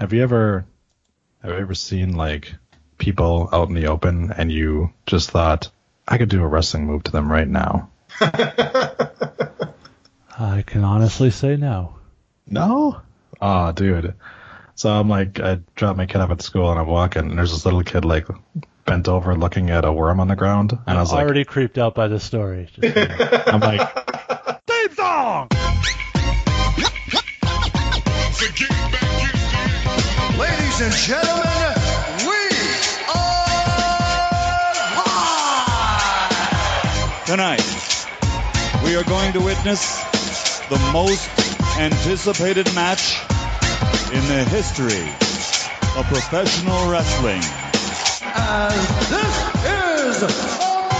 Have you ever have you ever seen like people out in the open and you just thought I could do a wrestling move to them right now? I can honestly say no. No? Oh, dude. So I'm like, I drop my kid off at school and I'm walking, and there's this little kid like bent over looking at a worm on the ground, and I was like, Already creeped out by the story. Just saying. I'm like, gentlemen, we are live! Tonight, we are going to witness the most anticipated match in the history of professional wrestling. And this is the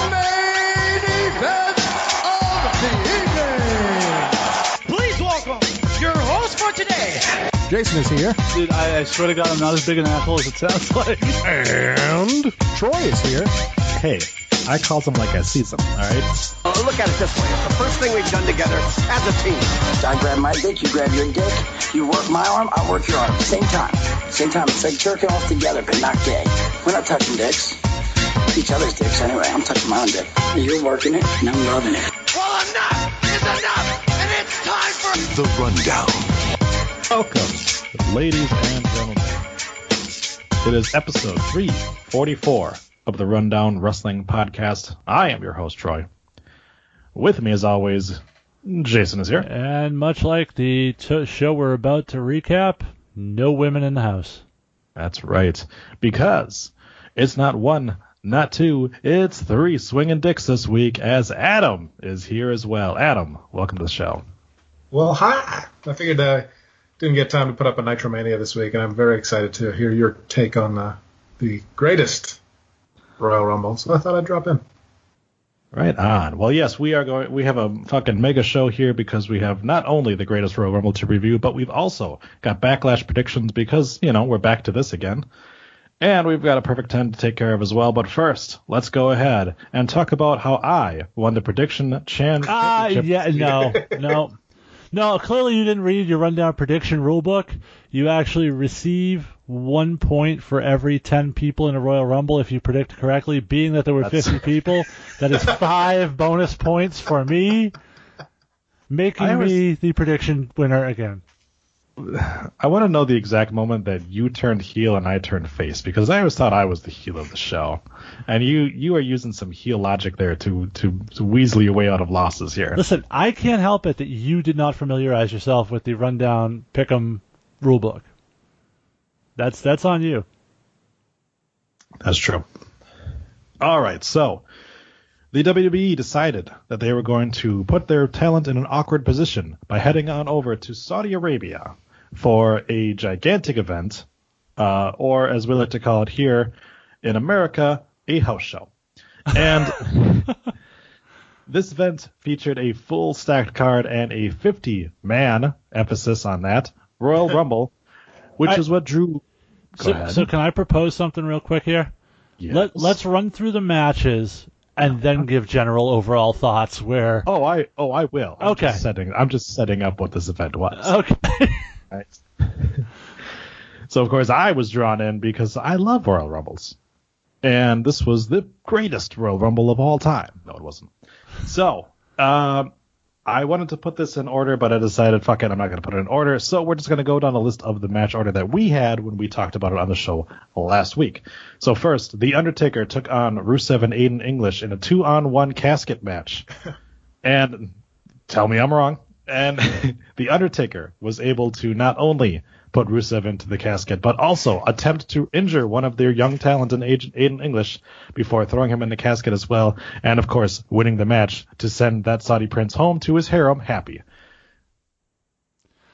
main event of the evening! Please welcome your host for today, Jason is here. Dude, I, I swear to God, I'm not as big an asshole as it sounds like. And Troy is here. Hey, I called them like I see them, All right. Uh, look at it this way. It's the first thing we've done together as a team. I grab my dick, you grab your dick. You work my arm, I work your arm. Same time. Same time. It's like jerking off together, but not gay. We're not touching dicks. Each other's dicks anyway. I'm touching my own dick. You're working it, and I'm loving it. well, enough is enough, and it's time for The Rundown. Welcome, ladies and gentlemen. It is episode 344 of the Rundown Wrestling Podcast. I am your host, Troy. With me, as always, Jason is here. and much like the t- show we're about to recap, no women in the house. That's right. Because it's not one, not two, it's three swinging dicks this week, as Adam is here as well. Adam, welcome to the show. Well, hi. I figured I didn't get time to put up a Nitromania this week, and I'm very excited to hear your take on uh, the greatest Royal Rumble. So I thought I'd drop in. Right on. Well, yes, we are going. We have a fucking mega show here because we have not only the greatest Royal Rumble to review, but we've also got backlash predictions because you know we're back to this again, and we've got a perfect ten to take care of as well. But first, let's go ahead and talk about how I won the prediction chan. Ah, championship. yeah, no, no. No, clearly you didn't read your rundown prediction rulebook. You actually receive one point for every 10 people in a Royal Rumble if you predict correctly. Being that there were That's- 50 people, that is five bonus points for me, making me the prediction winner again. I want to know the exact moment that you turned heel and I turned face because I always thought I was the heel of the show, and you you are using some heel logic there to to, to weasel your way out of losses here. Listen, I can't help it that you did not familiarize yourself with the rundown pick'em rulebook. That's that's on you. That's true. All right, so the WWE decided that they were going to put their talent in an awkward position by heading on over to Saudi Arabia for a gigantic event, uh, or as we like to call it here in America, a house show. And this event featured a full stacked card and a 50 man, emphasis on that, Royal Rumble, which I- is what drew. So, so can I propose something real quick here? Let, Yes. let's run through the matches and then give general overall thoughts. Where Oh, I oh I will. I'm Okay. Just setting I'm just setting up what this event was. okay, Right. so of course I was drawn in because I love Royal Rumbles, and this was the greatest Royal Rumble of all time. No, it wasn't. So um, I wanted to put this in order, but I decided fuck it, I'm not going to put it in order. So we're just going to go down a list of the match order that we had when we talked about it on the show last week. So first, The Undertaker took on Rusev and Aiden English in a two-on-one casket match. And tell me I'm wrong. And The Undertaker was able to not only put Rusev into the casket, but also attempt to injure one of their young talent in Aiden Aiden English before throwing him in the casket as well. And of course, winning the match to send that Saudi prince home to his harem happy.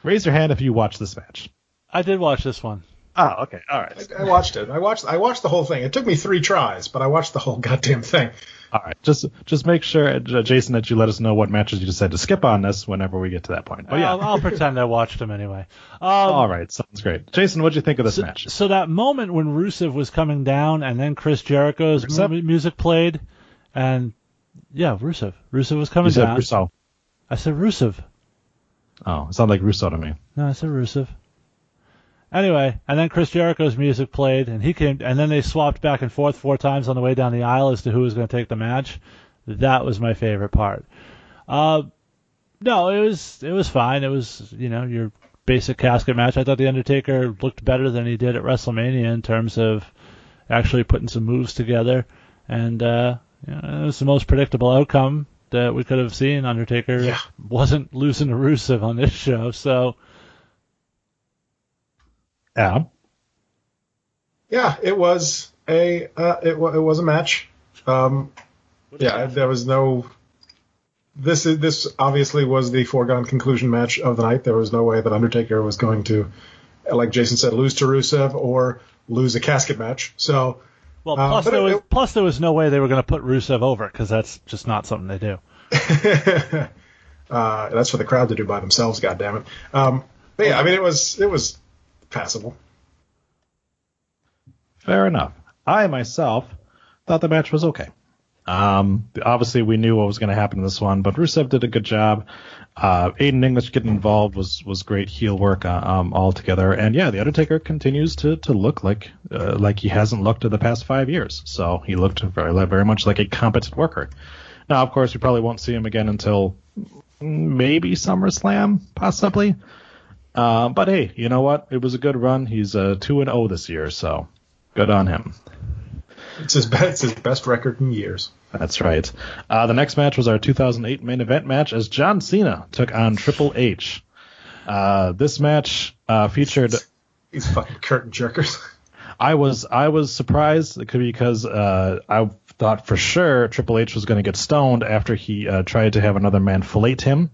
Raise your hand if you watched this match. I did watch this one. Ah, okay, all right. I watched it. I watched. I watched the whole thing. It took me three tries, but I watched the whole goddamn thing. All right, just just make sure, uh, Jason, that you let us know what matches you decide to skip on this whenever we get to that point. But yeah, I'll, I'll pretend I watched them anyway. Um, all right, sounds great. Jason, what'd you think of this so, match? so that moment when Rusev was coming down and then Chris Jericho's Rusev? mu- music played, and yeah, Rusev. Rusev was coming You said down. Russo. I said Rusev. Oh, it sounded like Russo to me. No, I said Rusev. Anyway, and then Chris Jericho's music played, and he came, and then they swapped back and forth four times on the way down the aisle as to who was going to take the match. That was my favorite part. Uh, no, it was it was fine. It was you know your basic casket match. I thought the Undertaker looked better than he did at WrestleMania in terms of actually putting some moves together, and uh, you know, it was the most predictable outcome that we could have seen. Undertaker Yeah. wasn't losing to Rusev on this show, so Adam. Yeah, it was a uh, it, wa- it was a match. Um, yeah, there was no. This is this obviously was the foregone conclusion match of the night. There was no way that Undertaker was going to, like Jason said, lose to Rusev or lose a casket match. So well. Uh, Plus but there it- was it- plus there was no way they were going to put Rusev over because that's just not something they do. uh, that's for the crowd to do by themselves. God damn it. Um, but yeah, I mean it was it was passable. Fair enough. I myself thought the match was okay. Um, obviously, we knew what was going to happen in this one, but Rusev did a good job. Uh, Aiden English getting involved was was great heel work uh, um, altogether. And yeah, the Undertaker continues to to look like uh, like he hasn't looked in the past five years. So he looked very very much like a competent worker. Now, of course, we probably won't see him again until maybe SummerSlam, possibly. Uh, but hey, you know what? It was a good run. He's uh, two and zero this year, so good on him. It's his best it's his best record in years. That's right. Uh, the next match was our 2008 main event match as John Cena took on Triple H. Uh, this match uh, featured. These fucking curtain jerkers. I was I was surprised because uh, I thought for sure Triple H was going to get stoned after he uh, tried to have another man fillet him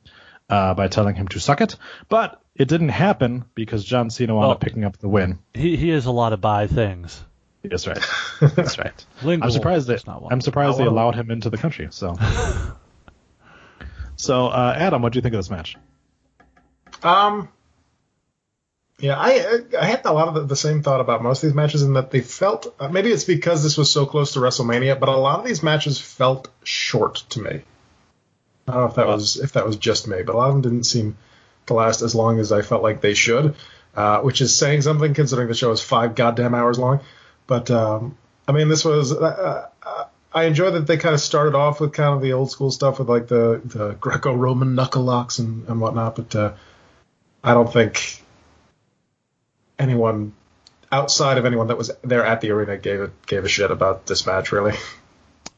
uh, by telling him to suck it, but it didn't happen because John Cena wound Well- up picking up the win. He he has a lot of buy things. That's right. That's right. Lingual, I'm surprised that not. I'm surprised they Oh, allowed him into the country. So, so uh, Adam, what do you think of this match? Um, yeah, I I had a lot of the, the same thought about most of these matches in that they felt uh, maybe it's because this was so close to WrestleMania, but a lot of these matches felt short to me. I don't know if that was if that was just me, but a lot of them didn't seem to last as long as I felt like they should, uh, which is saying something considering the show is five goddamn hours long. But um, I mean, this was. Uh, uh, I enjoy that they kind of started off with kind of the old school stuff with like the, the Greco-Roman knuckle locks and, and whatnot, but uh, I don't think anyone outside of anyone that was there at the arena gave a gave a shit about this match really.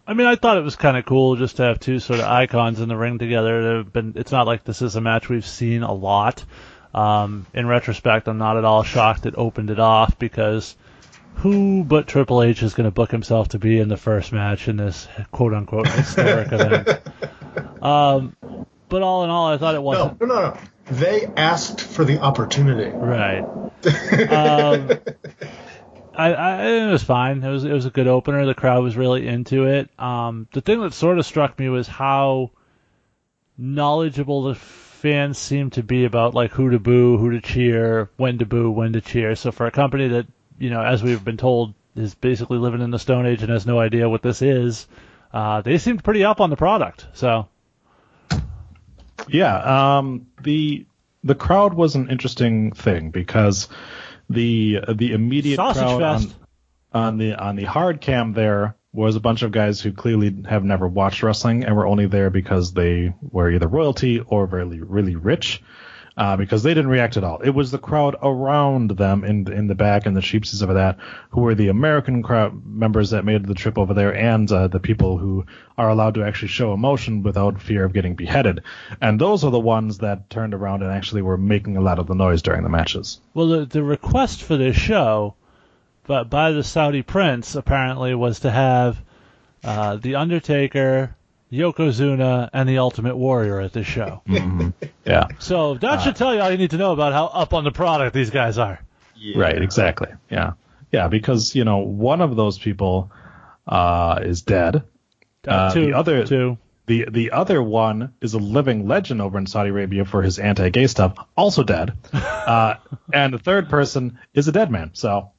I mean, I thought it was kind of cool just to have two sort of icons in the ring together. Been. It's not like this is a match we've seen a lot. Um, in retrospect, I'm not at all shocked it opened it off because who but Triple H is going to book himself to be in the first match in this quote unquote historic event? Um, but all in all, I thought it wasn't no, no, no. They asked for the opportunity. right. um, I, I it was fine. It was it was a good opener. The crowd was really into it. Um, the thing that sort of struck me was how knowledgeable the fans seemed to be about like who to boo, who to cheer, when to boo, when to cheer. So for a company that you know, as we've been told, is basically living in the Stone Age and has no idea what this is, uh, they seemed pretty up on the product. So Yeah, um, the the crowd was an interesting thing because the the immediate Sausage crowd on, on the on the hard cam there was a bunch of guys who clearly have never watched wrestling and were only there because they were either royalty or really really rich. Uh, because they didn't react at all. It was the crowd around them in in the back and the sheepsies of that who were the American crowd members that made the trip over there and uh, the people who are allowed to actually show emotion without fear of getting beheaded. And those are the ones that turned around and actually were making a lot of the noise during the matches. Well, the, the request for this show, but by the Saudi prince apparently was to have uh, the Undertaker, Yokozuna, and the Ultimate Warrior at this show. Yeah. So that should tell you all you need to know about how up on the product these guys are. Right, exactly. Yeah. Yeah, because, you know, one of those people uh, is dead. Uh, two, the other two. the the other one is a living legend over in Saudi Arabia for his anti-gay stuff, also dead. Uh, and the third person is a dead man. So,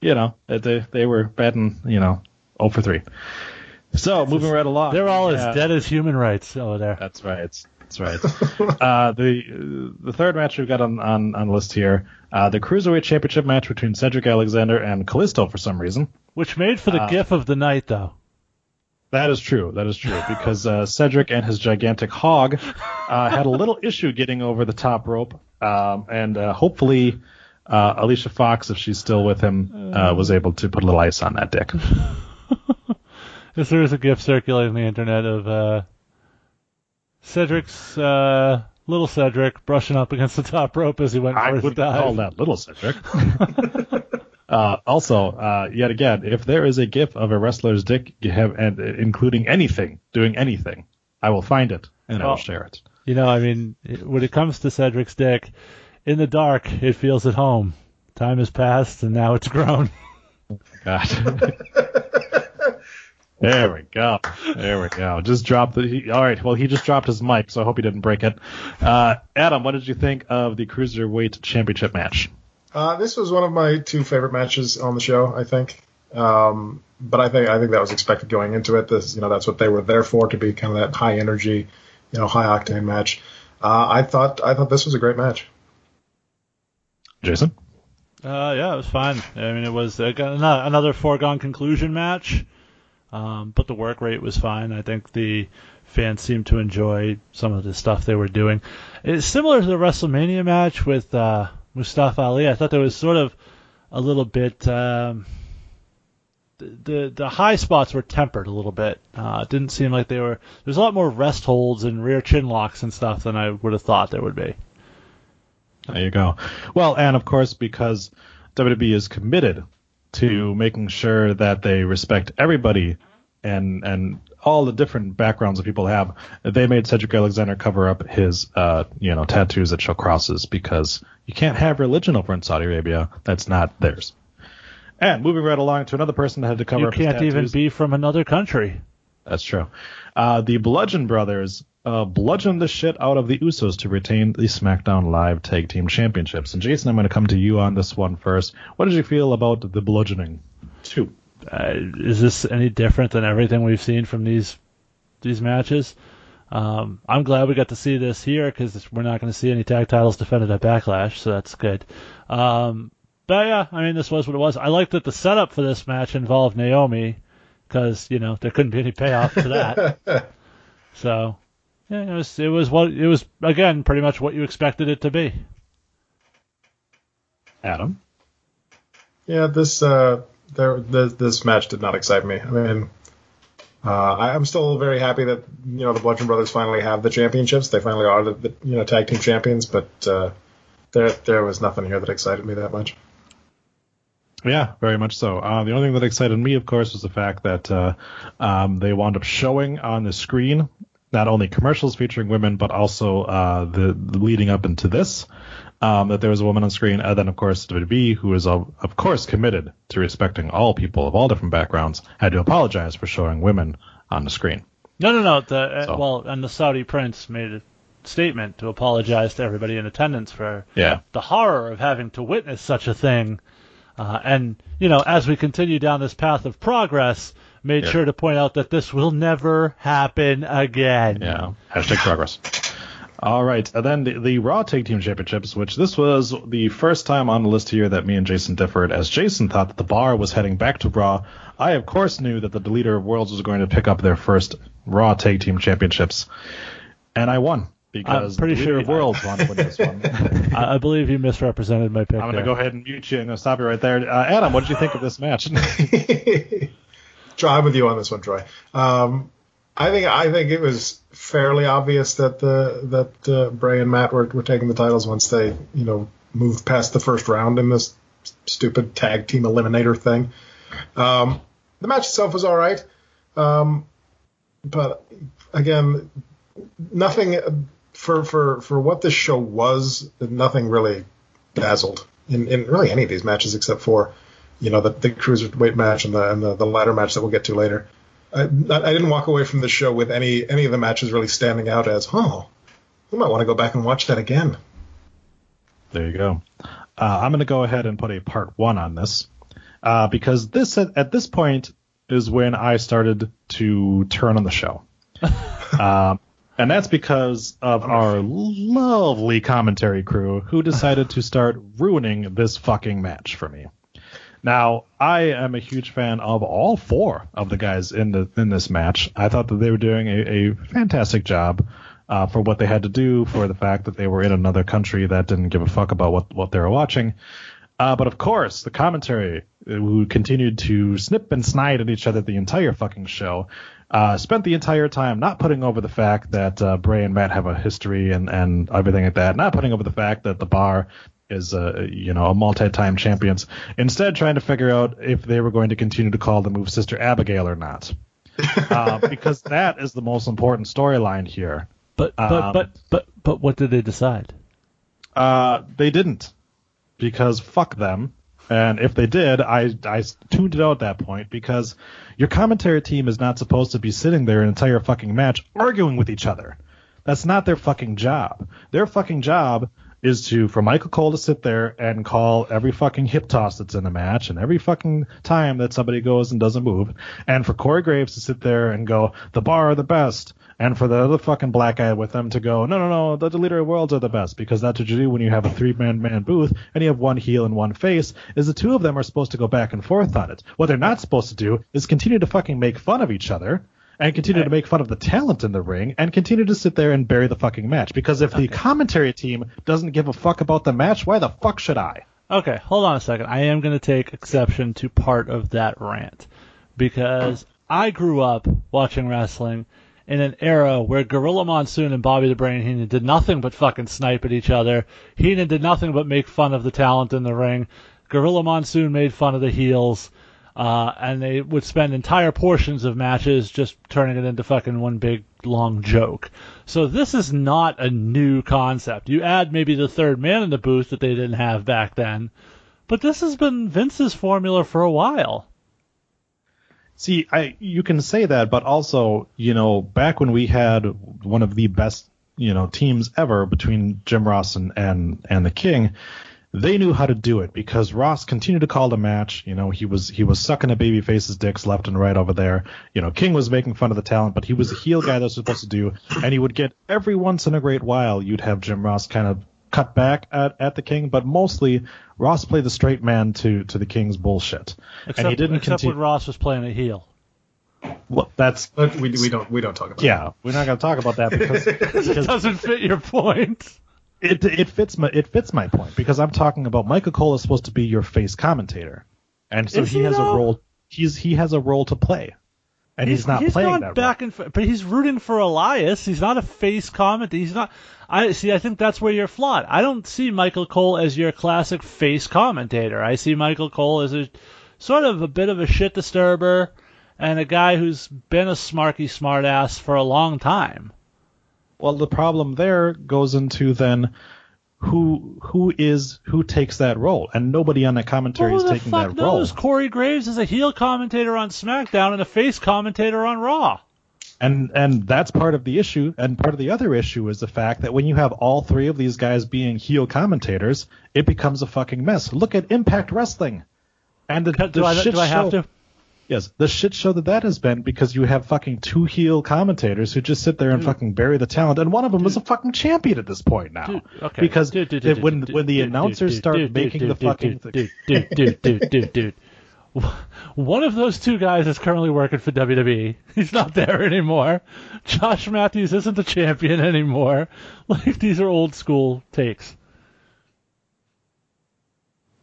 you know, they they were batting, you know, 0 for 3. So, moving right along. They're all Yeah. as dead as human rights over there. That's right. That's right. uh, the the third match we've got on on, on list here, uh, the cruiserweight championship match between Cedric Alexander and Kalisto for some reason. Which made for the Uh, gif of the night, though. That is true. That is true because uh, Cedric and his gigantic hog uh, had a little issue getting over the top rope, um, and uh, hopefully uh, Alicia Fox, if she's still with him, uh, was able to put a little ice on that dick. Yes, there is a gif circulating on the internet of uh, Cedric's uh, little Cedric brushing up against the top rope as he went I for his wouldn't dive. call that little Cedric. uh, also, uh, yet again, if there is a GIF of a wrestler's dick, you have, and uh, including anything, doing anything, I will find it and I will Oh. share it. You know, I mean, when it comes to Cedric's dick, in the dark, it feels at home. Time has passed, and now it's grown. God. there we go. There we go. Just dropped the. He, all right. Well, he just dropped his mic, so I hope he didn't break it. Uh, Adam, what did you think of the cruiserweight championship match? Uh, this was one of my two favorite matches on the show, I think. Um, but I think I think that was expected going into it. This, you know, that's what they were there for to be kind of that high energy, you know, high octane match. Uh, I thought I thought this was a great match. Jason? Uh, yeah, it was fine. I mean, it was uh, another foregone conclusion match, um, but the work rate was fine. I think the fans seemed to enjoy some of the stuff they were doing. It's similar to the WrestleMania match with uh, Mustafa Ali. I thought there was sort of a little bit. Um, the, the high spots were tempered a little bit. Uh, it didn't seem like they were. There's a lot more rest holds and rear chin locks and stuff than I would have thought there would be. There you go. Well, and of course, because WWE is committed to making sure that they respect everybody and and all the different backgrounds that people have, they made Cedric Alexander cover up his uh you know tattoos that show crosses because you can't have religion over in Saudi Arabia that's not theirs. And moving right along to another person that had to cover You up his can't even be from another country. That's true. Uh, the Bludgeon Brothers uh, bludgeoned the shit out of the Usos to retain the SmackDown Live Tag Team Championships. And Jason, I'm going to come to you on this one first. What did you feel about the bludgeoning? Two. uh, is this any different than everything we've seen from these these matches? Um, I'm glad we got to see this here because we're not going to see any tag titles defended at Backlash, so that's good. Um, but yeah, I mean, this was what it was. I like that the setup for this match involved Naomi because you know there couldn't be any payoff to that. so yeah, it was it was what it was again pretty much what you expected it to be. Adam? Yeah, this uh, there this, this match did not excite me. I mean, uh, I, I'm still very happy that you know the Bludgeon Brothers finally have the championships. They finally are the, the you know tag team champions, but uh, there there was nothing here that excited me that much. Yeah, very much so. Uh, the only thing that excited me, of course, was the fact that uh, um, they wound up showing on the screen not only commercials featuring women, but also uh, the, the leading up into this. Um, that there was a woman on screen, and then of course WWE, who is of, of course committed to respecting all people of all different backgrounds, had to apologize for showing women on the screen. No, no, no. The uh, So- well, and the Saudi prince made a statement to apologize to everybody in attendance for Yeah. the horror of having to witness such a thing. Uh, and you know, as we continue down this path of progress, made Yeah. sure to point out that this will never happen again. Yeah. Hashtag progress. All right, and then the, the Raw Tag Team Championships, which this was the first time on the list here that me and Jason differed, as Jason thought that the bar was heading back to Raw. I, of course, knew that the Deleter of Worlds was going to pick up their first Raw Tag Team Championships, and I won because pretty the Deleter sure of Worlds won to this one. I, I believe you misrepresented my pick. I'm going to go ahead and mute you and I'm gonna stop you right there. Uh, Adam, what did you think of this match? I'm with you on this one, Troy. Um, I think I think it was fairly obvious that the that uh, Bray and Matt were, were taking the titles once they you know moved past the first round in this stupid tag team eliminator thing. Um, the match itself was all right, um, but again, nothing for for for what this show was. Nothing really dazzled in, in really any of these matches except for you know the, the cruiserweight match and the and the, the ladder match that we'll get to later. I, I didn't walk away from the show with any any of the matches really standing out as oh, I might want to go back and watch that again. There you go. Uh, I'm going to go ahead and put a part one on this uh, because this at, at this point is when I started to turn on the show. um, And that's because of our lovely commentary crew who decided to start ruining this fucking match for me. Now, I am a huge fan of all four of the guys in the in this match. I thought that they were doing a, a fantastic job uh, for what they had to do, for the fact that they were in another country that didn't give a fuck about what, what they were watching. Uh, but of course, the commentary, uh, who continued to snip and snide at each other the entire fucking show, uh, spent the entire time not putting over the fact that uh, Bray and Matt have a history and, and everything like that, not putting over the fact that the bar is uh, you know a multi-time champions. Instead, trying to figure out if they were going to continue to call the move Sister Abigail or not, uh, because that is the most important storyline here. But but Um, but but but what did they decide? Uh, they didn't, because fuck them. And if they did, I I tuned it out at that point because your commentary team is not supposed to be sitting there an entire fucking match arguing with each other. That's not their fucking job. Their fucking job is to for Michael Cole to sit there and call every fucking hip toss that's in the match and every fucking time that somebody goes and doesn't move, and for Corey Graves to sit there and go the bar are the best, and for the other fucking black guy with them to go no no no the Deleter of Worlds are the best because that's what you do when you have a three man man booth and you have one heel and one face is the two of them are supposed to go back and forth on it. What they're not supposed to do is continue to fucking make fun of each other and continue to make fun of the talent in the ring and continue to sit there and bury the fucking match. Because if the commentary team doesn't give a fuck about the match, why the fuck should I? Okay, hold on a second. I am going to take exception to part of that rant because I grew up watching wrestling in an era where Gorilla Monsoon and Bobby the Brain Heenan did nothing but fucking snipe at each other. Heenan did nothing but make fun of the talent in the ring. Gorilla Monsoon made fun of the heels. Uh, and they would spend entire portions of matches just turning it into fucking one big long joke. So this is not a new concept. You add maybe the third man in the booth that they didn't have back then, but this has been Vince's formula for a while. See, I you can say that, but also, you know, back when we had one of the best, you know, teams ever between Jim Ross and and, and the King, they knew how to do it because Ross continued to call the match. You know, he was he was sucking a baby face's dicks left and right over there. You know, King was making fun of the talent, but he was a heel guy that was supposed to do, and he would get every once in a great while you'd have Jim Ross kind of cut back at, at the King, but mostly Ross played the straight man to to the King's bullshit, Except, and he didn't except continue. when Ross was playing a heel. Well, that's But we, we don't we don't talk about. yeah, we're not going to talk about that because, It doesn't fit your point. It it fits my it fits my point because I'm talking about Michael Cole is supposed to be your face commentator, and so Is he, has though? a role. He's he has a role to play, and he's, not he's playing that back role. and forth, but he's rooting for Elias. He's not a face commentator. He's not. I see. I think that's where you're flawed. I don't see Michael Cole as your classic face commentator. I see Michael Cole as a sort of a bit of a shit disturber and a guy who's been a smarky smartass for a long time. Well, the problem there goes into then who who is who takes that role, and nobody on that commentary is taking that role. knows? Corey Graves is a heel commentator on SmackDown and a face commentator on Raw. And and that's part of the issue. And part of the other issue is the fact that when you have all three of these guys being heel commentators, it becomes a fucking mess. Look at Impact Wrestling. And the, Do the I, do I have show, to? Yes, the shit show that that has been because you have fucking two heel commentators who just sit there and fucking bury the talent, and one of them is a fucking champion at this point now. Dude, okay. Because Dude, dude, dude, when dude, when the dude, announcers dude, start dude, making dude, the dude, fucking dude, dude, dude, dude, dude, dude, dude. One of those two guys is currently working for WWE. He's not there anymore. Josh Matthews isn't the champion anymore. Like these are old school takes.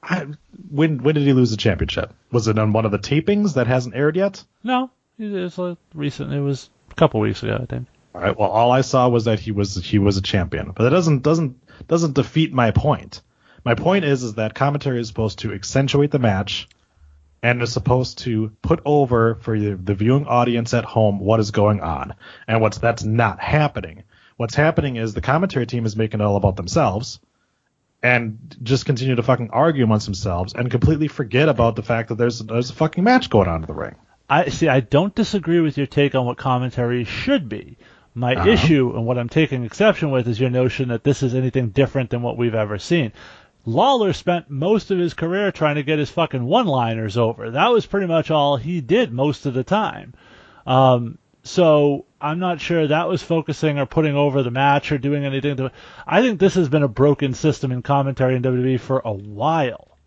I, when when did he lose the championship? Was it on one of the tapings that hasn't aired yet? No, it was like recent. It was a couple weeks ago, I think. All right. Well, all I saw was that he was he was a champion, but that doesn't doesn't doesn't defeat my point. My point is is that commentary is supposed to accentuate the match, and is supposed to put over for the, the viewing audience at home what is going on, and what's that's not happening. What's happening is the commentary team is making it all about themselves, and just continue to fucking argue amongst themselves, and completely forget about the fact that there's there's a fucking match going on in the ring. I see. I don't disagree with your take on what commentary should be. My Uh-huh. issue and what I'm taking exception with is your notion that this is anything different than what we've ever seen. Lawler spent most of his career trying to get his fucking one-liners over. That was pretty much all he did most of the time. Um, So I'm not sure that was focusing or putting over the match or doing anything to. I think this has been a broken system in commentary in WWE for a while.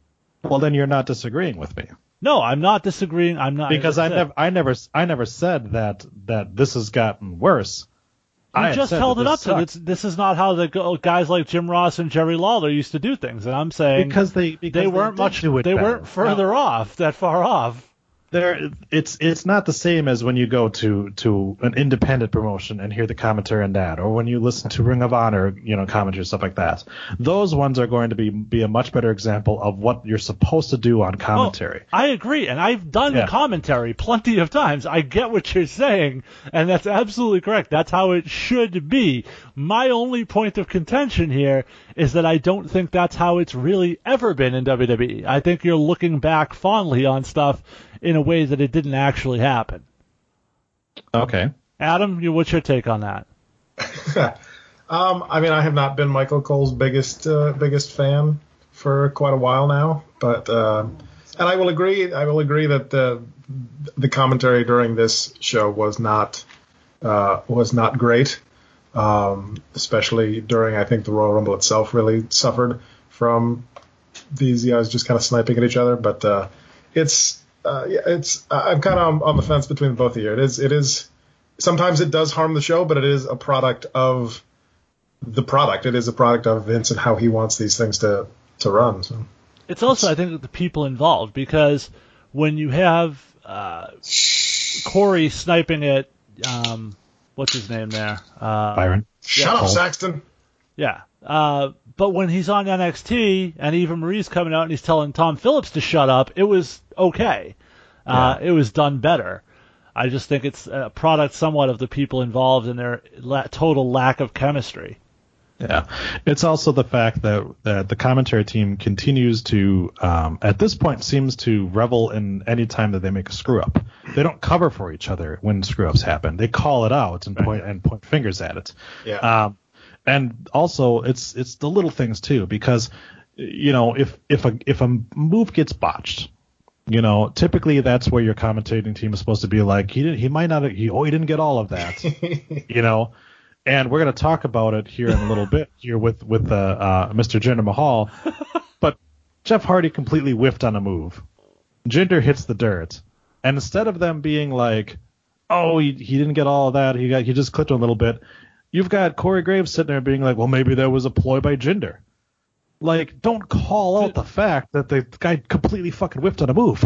Well, then you're not disagreeing with me No, I'm not disagreeing. I'm not because I never, I never, I never said that that this has gotten worse. You I just held it up to this. This is not how the guys like Jim Ross and Jerry Lawler used to do things, and I'm saying because they because they weren't did much. They better. weren't further off, that far off. There it's it's not the same as when you go to to an independent promotion and hear the commentary on that or when you listen to Ring of Honor you know commentary stuff like that those ones are going to be be a much better example of what you're supposed to do on commentary Oh, I agree, and I've done Yeah. commentary plenty of times. I get what you're saying, and that's absolutely correct. That's how it should be. My only point of contention here is that I don't think that's how it's really ever been in WWE. I think you're looking back fondly on stuff in a way that it didn't actually happen. okay Adam, you, what's your take on that? Um, I mean, I have not been Michael Cole's biggest uh, biggest fan for quite a while now, but um and I will agree. I will agree that the the commentary during this show was not uh, was not great, um, especially during I think the Royal Rumble itself really suffered from these guys just kind of sniping at each other. But uh, it's uh, yeah, it's I'm kind of on, on the fence between both of you. It is it is sometimes it does harm the show, but it is a product of the product. It is a product of Vince and how he wants these things to to run. So. It's also, I think, the people involved because when you have uh, Corey sniping at um, what's his name there, uh, Byron Shut up, Saxton. yeah. Uh, but when he's on NXT and Eva Marie's coming out and he's telling Tom Phillips to shut up, it was okay. Uh, It was done better. I just think it's a product somewhat of the people involved and their la- total lack of chemistry. Yeah, it's also the fact that that the commentary team continues to, um, at this point, seems to revel in any time that they make a screw up. They don't cover for each other when screw ups happen. They call it out and point and point fingers at it. Yeah. Um, and also it's it's the little things too because you know if if a if a move gets botched. You know, typically that's where your commentating team is supposed to be like, he didn't, he might not, he, oh, he didn't get all of that. you know, and we're going to talk about it here in a little bit here with with uh, uh, Mr. Jinder Mahal. but Jeff Hardy completely whiffed on a move. Jinder hits the dirt, and instead of them being like, "Oh, he, he didn't get all of that. He got he just clipped a little bit," you've got Corey Graves sitting there being like, "Well, maybe there was a ploy by Jinder." Like, don't call out the fact that the guy completely fucking whiffed on a move.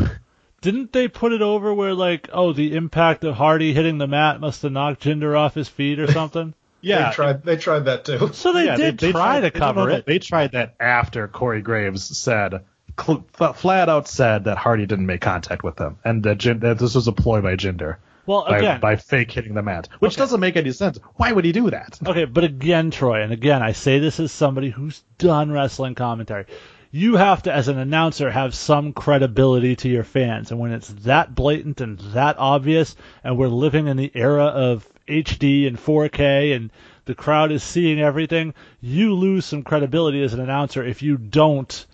Didn't they put it over where like, oh, the impact of Hardy hitting the mat must have knocked Jinder off his feet or something? Yeah, they tried. They tried that too. So they yeah, did try tried- to cover it. They tried that after Corey Graves said, cl- flat out said that Hardy didn't make contact with them, and that, Jin- that this was a ploy by Jinder Well, by, by fake hitting the mat, which Okay. doesn't make any sense. Why would he do that? Okay, but again, Troy, and again, I say this as somebody who's done wrestling commentary. You have to, as an announcer, have some credibility to your fans. And when it's that blatant and that obvious, and we're living in the era of HD and 4K, and the crowd is seeing everything, you lose some credibility as an announcer if you don't,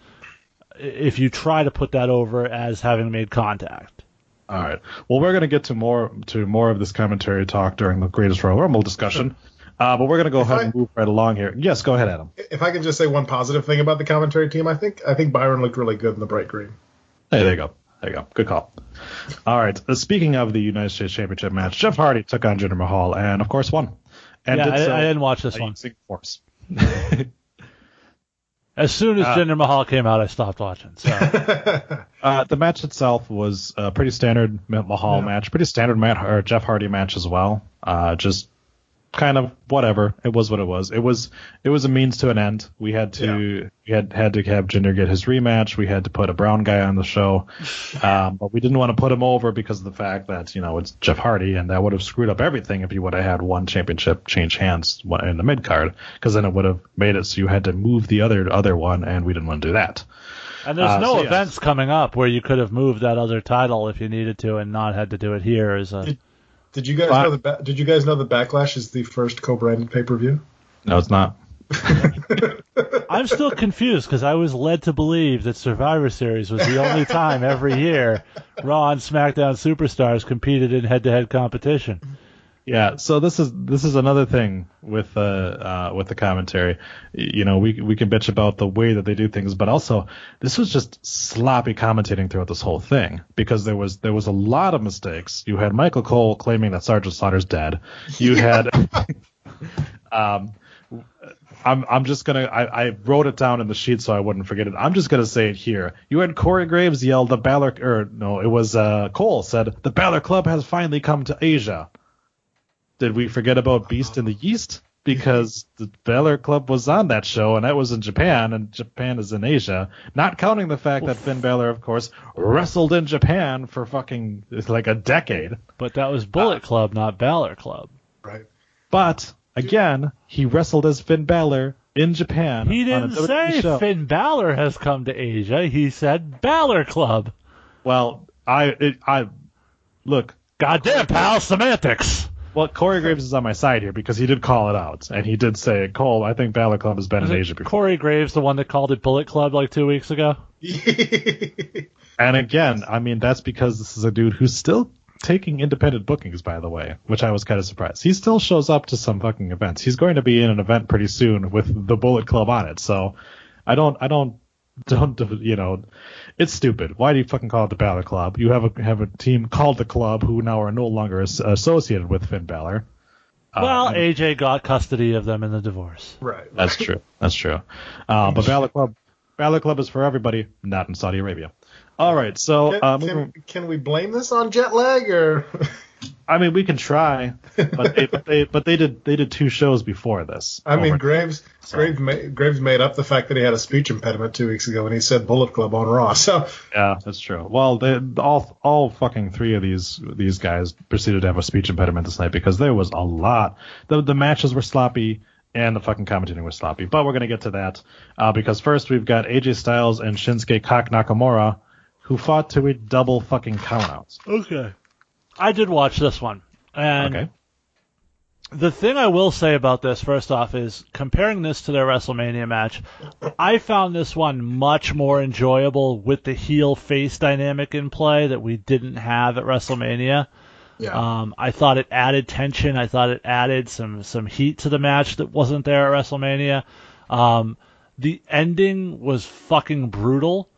if you try to put that over as having made contact. All right. Well, we're going to get to more to more of this commentary talk during the Greatest Royal Rumble discussion, uh, but we're going to go ahead I- and move right along here. Yes, go ahead, Adam. If I can just say one positive thing about the commentary team, I think I think Byron looked really good in the bright green. Hey, there you go. There you go. Good call. All right. Uh, speaking of the United States Championship match, Jeff Hardy took on Jinder Mahal and, of course, won. And yeah, did I, so I didn't watch this by one. using force. As soon as Uh, Jinder Mahal came out, I stopped watching. So. Uh, the match itself was a pretty standard Mahal Yeah. match, pretty standard Matt or Jeff Hardy match as well. Uh, just kind of whatever. It was what it was. It was it was a means to an end. We had to we had had to have Jinder get his rematch. We had to put a brown guy on the show, um, but we didn't want to put him over because of the fact that you know it's Jeff Hardy, and that would have screwed up everything if you would have had one championship change hands in the mid card, because then it would have made it so you had to move the other other one, and we didn't want to do that. And there's Uh, no so, yeah. events coming up where you could have moved that other title if you needed to and not had to do it here as a. Did you guys know the ba- Did you guys know the Backlash is the first co-branded pay per view? No, it's not. I'm still confused because I was led to believe that Survivor Series was the only time every year Raw and SmackDown superstars competed in head-to-head competition. Yeah, so this is this is another thing with uh, uh with the commentary. You know, we we can bitch about the way that they do things, but also this was just sloppy commentating throughout this whole thing because there was there was a lot of mistakes. You had Michael Cole claiming that Sergeant Slaughter's dead. You had um I'm I'm just gonna I, I wrote it down in the sheet so I wouldn't forget it. I'm just gonna say it here. You had Corey Graves yell the Balor or no, it was uh Cole said the Balor Club has finally come to Asia. Did we forget about Beast in the East? Because the Balor Club was on that show and that was in Japan and Japan is in Asia. Not counting the fact that Finn Balor, of course, wrestled in Japan for fucking like a decade. But that was Bullet Club, not Balor Club. Right. But again, he wrestled as Finn Balor in Japan. He didn't WWE say show. Finn Balor has come to Asia. He said Balor Club. Well, I it, I look. Goddamn, pal, semantics. Well, Corey Graves is on my side here because he did call it out and he did say, "Cole, I think Balor Club has been in Asia before." Corey Graves, the one that called it Bullet Club like two weeks ago. And again, I mean that's because this is a dude who's still taking independent bookings, by the way, which I was kind of surprised. He still shows up to some fucking events. He's going to be in an event pretty soon with the Bullet Club on it. So I don't, I don't, don't, you know, it's stupid. Why do you fucking call it the Balor Club? You have a have a team called the Club who now are no longer as, associated with Finn Balor. Uh, well, and- AJ got custody of them in the divorce. right. that's true. That's true. Uh, but Balor Club, Balor Club is for everybody, not in Saudi Arabia. All right, so Can, uh, can, can we blame this on jet lag or? I mean, we can try, but they, but they but they did they did two shows before this. I mean, Over- Graves Graves, ma- Graves made up the fact that he had a speech impediment two weeks ago when he said Bullet Club on Raw. So yeah, that's true. Well, they, all all fucking three of these these guys proceeded to have a speech impediment this night because there was a lot. The the matches were sloppy. And the fucking commentating was sloppy, but we're gonna get to that uh, because first we've got AJ Styles and Shinsuke Kak Nakamura, who fought to a double fucking countout. Okay. I did watch this one. And Okay. the thing I will say about this, first off, is comparing this to their WrestleMania match, I found this one much more enjoyable with the heel face dynamic in play that we didn't have at WrestleMania. yeah, Um, I thought it added tension. I thought it added some some heat to the match that wasn't there at WrestleMania. Um, the ending was fucking brutal,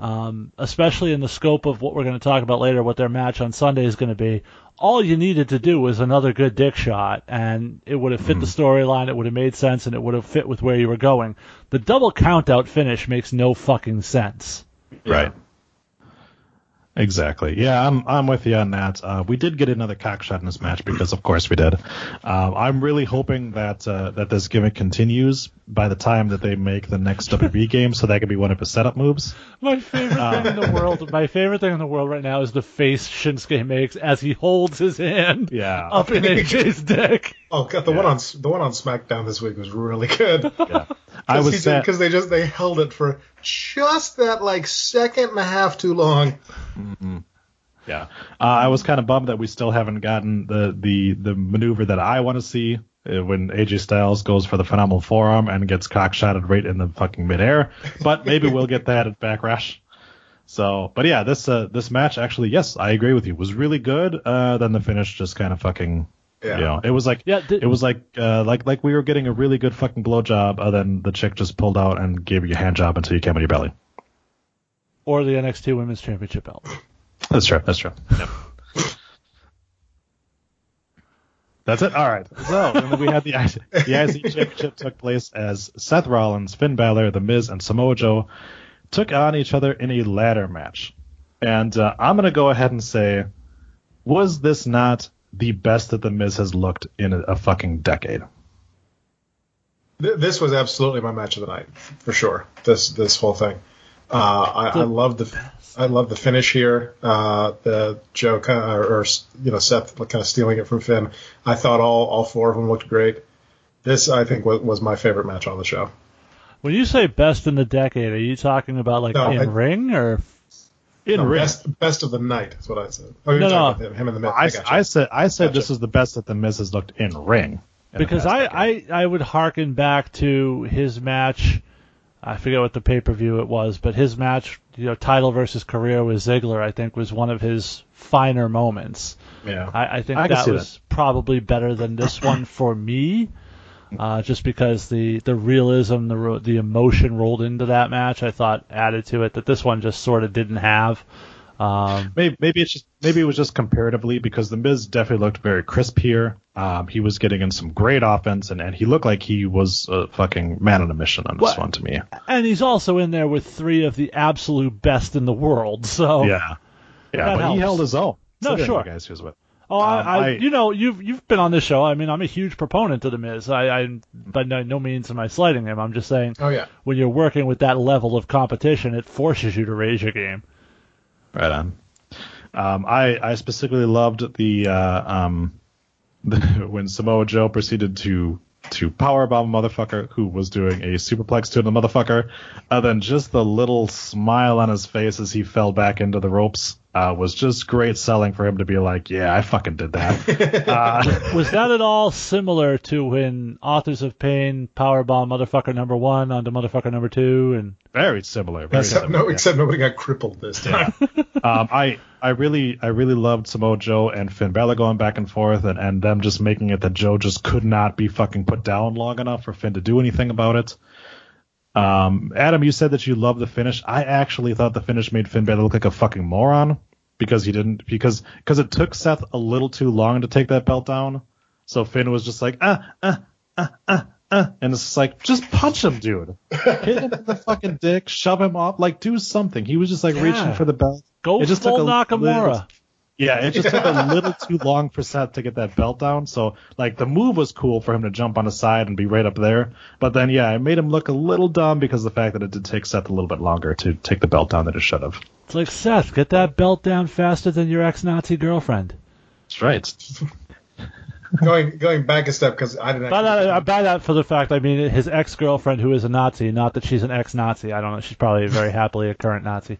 um, especially in the scope of what we're going to talk about later. What their match on Sunday is going to be. All you needed to do was another good dick shot, and it would have fit the storyline. It would have made sense, and it would have fit with where you were going. The double countout finish makes no fucking sense. Right. Exactly. Yeah, I'm I'm with you on that. Uh, we did get another cock shot in this match because, of course, we did. Um, I'm really hoping that uh, that this gimmick continues by the time that they make the next WB game, so that could be one of his setup moves. My favorite thing in the world, my favorite thing in the world right now is the face Shinsuke makes as he holds his hand Yeah. up in AJ's dick. oh god, the one on the one on SmackDown this week was really good. Yeah. I was because they just they held it for just that like second and a half too long. Yeah, uh, I was kind of bummed that we still haven't gotten the the the maneuver that I want to see uh, when AJ Styles goes for the phenomenal forearm and gets cockshotted right in the fucking midair. But maybe we'll get that at Backlash. So, but yeah, this uh, this match actually, yes, I agree with you, was really good. Uh, then the finish just kind of fucking, Yeah. you know, it was like Yeah, th- it was like uh, like like we were getting a really good fucking blowjob, and then the chick just pulled out and gave you a hand job until you came on your belly. Or the NXT Women's Championship belt. That's true. That's true. Yep. That's it. All right. So then we had the IC, the IC championship took place as Seth Rollins, Finn Balor, The Miz, and Samoa Joe took on each other in a ladder match. And uh, I'm gonna go ahead and say, was this not the best that The Miz has looked in a, a fucking decade? Th- This was absolutely my match of the night for sure. This this whole thing. Uh, I, I love the I love the finish here. Uh, the Joe kind of, or, or you know Seth kind of stealing it from Finn. I thought all all four of them looked great. This I think was, was my favorite match on the show. When you say best in the decade, are you talking about like No, in I- ring or? In No, ring. best best of the night is what I said. Oh, you're No, talking no. about him, him and the Miz. I, gotcha. I said I said this is the best that The Miz has looked in ring. in Because I. I, I would hearken back to his match. I forget what the pay per view it was, but his match, you know, title versus career with Ziggler, I think was one of his finer moments. Yeah. I, I think I that was probably better than this one for me, uh, just because the the realism, the the emotion rolled into that match, I thought added to it that this one just sort of didn't have. Um, Maybe, maybe it's just maybe it was just comparatively because the Miz definitely looked very crisp here. Um, he was getting in some great offense, and, and he looked like he was a fucking man on a mission on this What? one to me. and he's also in there with three of the absolute best in the world. So Yeah, yeah, but helps. he held his own. No, So sure. Guys he was with. Oh, I, Um, I, I- you know, you've you've been on this show. I mean, I'm a huge proponent of the Miz. I, I by no, no means am I slighting him. I'm just saying Oh yeah. when you're working with that level of competition, it forces you to raise your game. Right on. Um, I I specifically loved the uh, um the, when Samoa Joe proceeded to to powerbomb a motherfucker who was doing a superplex to the motherfucker, and then just the little smile on his face as he fell back into the ropes uh, was just great selling for him to be like, yeah, I fucking did that. uh, Was that at all similar to when Authors of Pain powerbomb motherfucker number one onto motherfucker number two? And very similar. Very Except, similar. no, yeah. except nobody got crippled this time. um, I I really I really loved Samoa Joe and Finn Balor going back and forth and, and them just making it that Joe just could not be fucking put down long enough for Finn to do anything about it. Um, Adam, you said that you love the finish. I actually thought the finish made Finn Balor look like a fucking moron because he didn't because because it took Seth a little too long to take that belt down. So Finn was just like ah ah ah ah ah, and it's just like just punch him, dude. Hit him in the fucking dick, shove him off, like do something. He was just like Yeah. reaching for the belt. go It just full took a Nakamura. little- Yeah, it just took a little too long for Seth to get that belt down. So like the move was cool for him to jump on the side and be right up there. But then yeah, it made him look a little dumb because of the fact that it did take Seth a little bit longer to take the belt down than it should have. It's like Seth, get that belt down faster than your ex-Nazi girlfriend. That's right. going going back a step because I didn't. By that, by uh, that, for the fact, I mean his ex-girlfriend who is a Nazi. Not that she's an ex-Nazi. I don't know. She's probably very happily a current Nazi.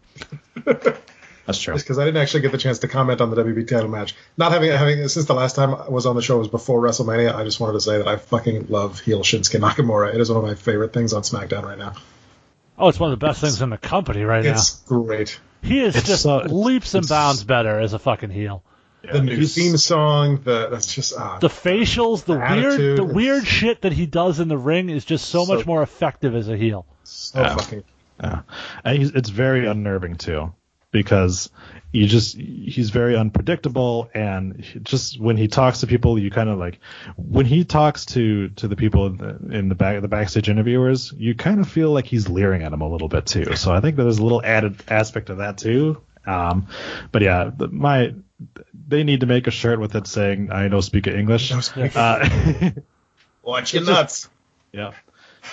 That's true. because I didn't actually get the chance to comment on the WB title match. Not having having since the last time I was on the show was before WrestleMania. I just wanted to say that I fucking love heel Shinsuke Nakamura. It is one of my favorite things on SmackDown right now. Oh, it's one of the best things in the company right now. It's great. He is it's just so- leaps and bounds better as a fucking heel. The new theme song, the that's just ah, The facials, the weird, Attitude, the weird shit that he does in the ring is just so, So- much more effective as a heel. so Yeah. fucking. Yeah, and he's, it's very unnerving too, because you just he's very unpredictable, and just when he talks to people, you kind of like when he talks to to the people in the, in the back the backstage interviewers, you kind of feel like he's leering at them a little bit too. So I think that there's a little added aspect of that too. Um, but yeah, the, my they need to make a shirt with it saying "I know speak English." Uh, Watch your It's just- nuts. Yeah.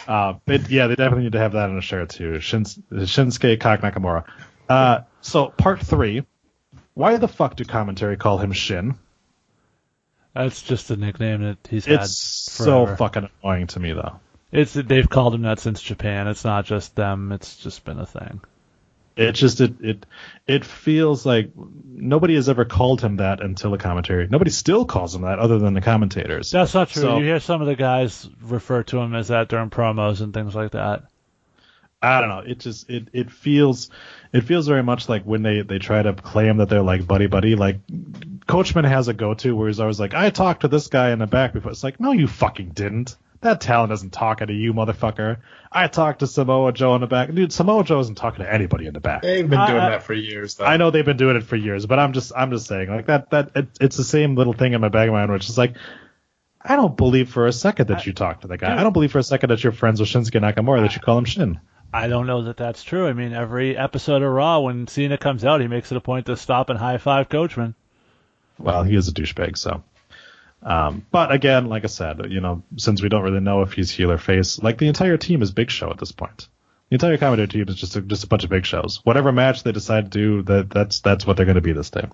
Uh, but yeah, they definitely need to have that on a shirt too. Shins- Shinsuke Kak Nakamura. Uh, so part three. Why the fuck do commentary call him Shin? That's just a nickname that he's had It's so fucking annoying to me though. It's they've called him that since Japan. It's not just them. It's just been a thing. It just it it it feels like nobody has ever called him that until the commentary. Nobody still calls him that other than the commentators. That's not true. So- you hear some of the guys refer to him as that during promos and things like that. I don't know. It just it it feels it feels very much like when they they try to claim that they're like buddy buddy. Like Coachman has a go to where he's always like, I talked to this guy in the back before. It's like, no, you fucking didn't. That talent isn't talking to you, motherfucker. I talked to Samoa Joe in the back. Dude, Samoa Joe isn't talking to anybody in the back. They've been doing I- I- that for years. Though. I know they've been doing it for years, but I'm just I'm just saying like that that it, it's the same little thing in my back of my mind, which is like. I don't believe for a second that you talked to the guy. I don't believe for a second that you're friends with Shinsuke Nakamura that you call him Shin. I don't know that that's true. I mean, every episode of Raw, when Cena comes out, he makes it a point to stop and high five Coachman. well, he is a douchebag, so. Um, but again, like I said, you know, since we don't really know if he's heel or face, like the entire team is Big Show at this point. The entire commentary team is just a, just a bunch of Big Shows. Whatever match they decide to do, that that's that's what they're going to be this day.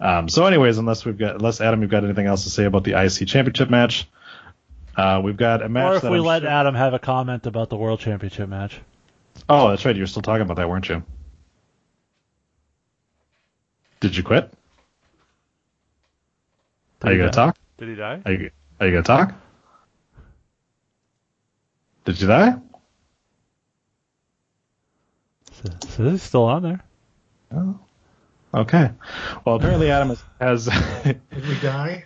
Um, so, anyways, unless we've got unless Adam, you've got anything else to say about the IC Championship match, uh, we've got a match. Or if we I'm let sure- Adam have a comment about the World Championship match. Oh, that's right. You were still talking about that, weren't you? Did you quit? Are you gonna talk? Did he die? Are you, are you gonna talk? Did you die? So, so he's still on there. Oh. Okay. Well, apparently Adam has. Did we die?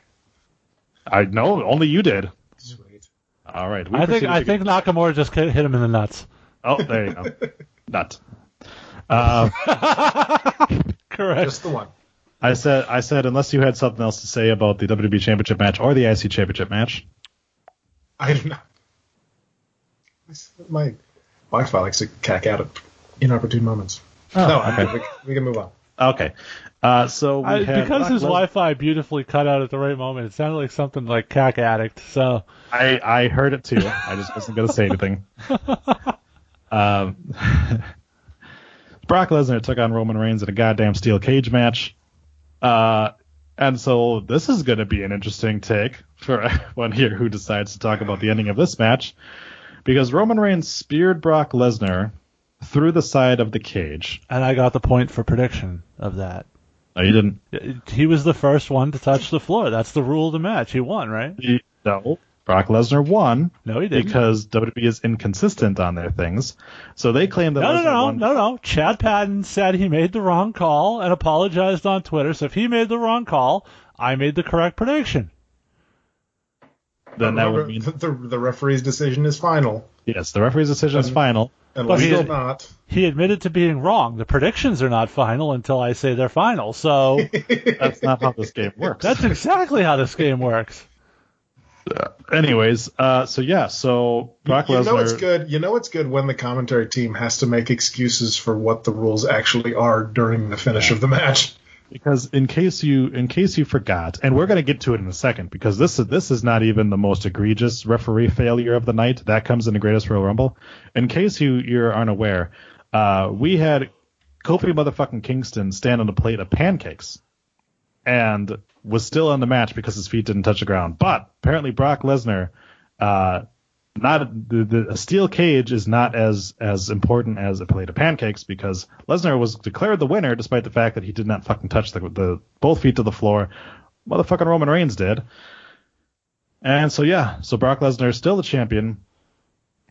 I know only you did. Sweet. All right. we I think I to think Nakamura just hit him in the nuts. Oh, there you go. Nut. Uh, Correct. Just the one. I said, I said, unless you had something else to say about the WWE Championship match or the IC Championship match. I don't know. My Wi-Fi likes to cack out at inopportune moments. Oh, no, okay. we, we can move on. Okay. Uh, so we I, had because his Les- Wi-Fi beautifully cut out at the right moment, it sounded like something like Cack Addict. So I, I heard it too. I just wasn't going to say anything. um, Brock Lesnar took on Roman Reigns in a goddamn steel cage match. Uh, and so this is going to be an interesting take for everyone here who decides to talk about the ending of this match. Because Roman Reigns speared Brock Lesnar through the side of the cage. and I got the point for prediction of that. No, you didn't. He was the first one to touch the floor. That's the rule of the match. He won, right? You- No. Brock Lesnar won No, he didn't. because WWE is inconsistent on their things. So they claim that No, no, Lesnar no, won. no, no. Chad Patton said he made the wrong call and apologized on Twitter. So if he made the wrong call, I made the correct prediction. Then that would mean the, the, the referee's decision is final, yes, the referee's decision is final. unless he it's not. He admitted to being wrong. The predictions are not final until I say they're final. So That's not how this game works. that's exactly how this game works. Anyways, uh, so yeah, so Brock you know it's good. You know it's good when the commentary team has to make excuses for what the rules actually are during the finish of the match. because in case you in case you forgot, and we're gonna get to it in a second, because this is this is not even the most egregious referee failure of the night. That comes in the Greatest Royal Rumble. In case you you aren't aware, uh, we had Kofi motherfucking Kingston stand on a plate of pancakes, and was still in the match because his feet didn't touch the ground. But apparently Brock Lesnar, uh, not the, the a steel cage is not as as important as a plate of pancakes because Lesnar was declared the winner despite the fact that he did not fucking touch the, the both feet to the floor. Motherfucking Roman Reigns did. And so yeah, so Brock Lesnar is still the champion.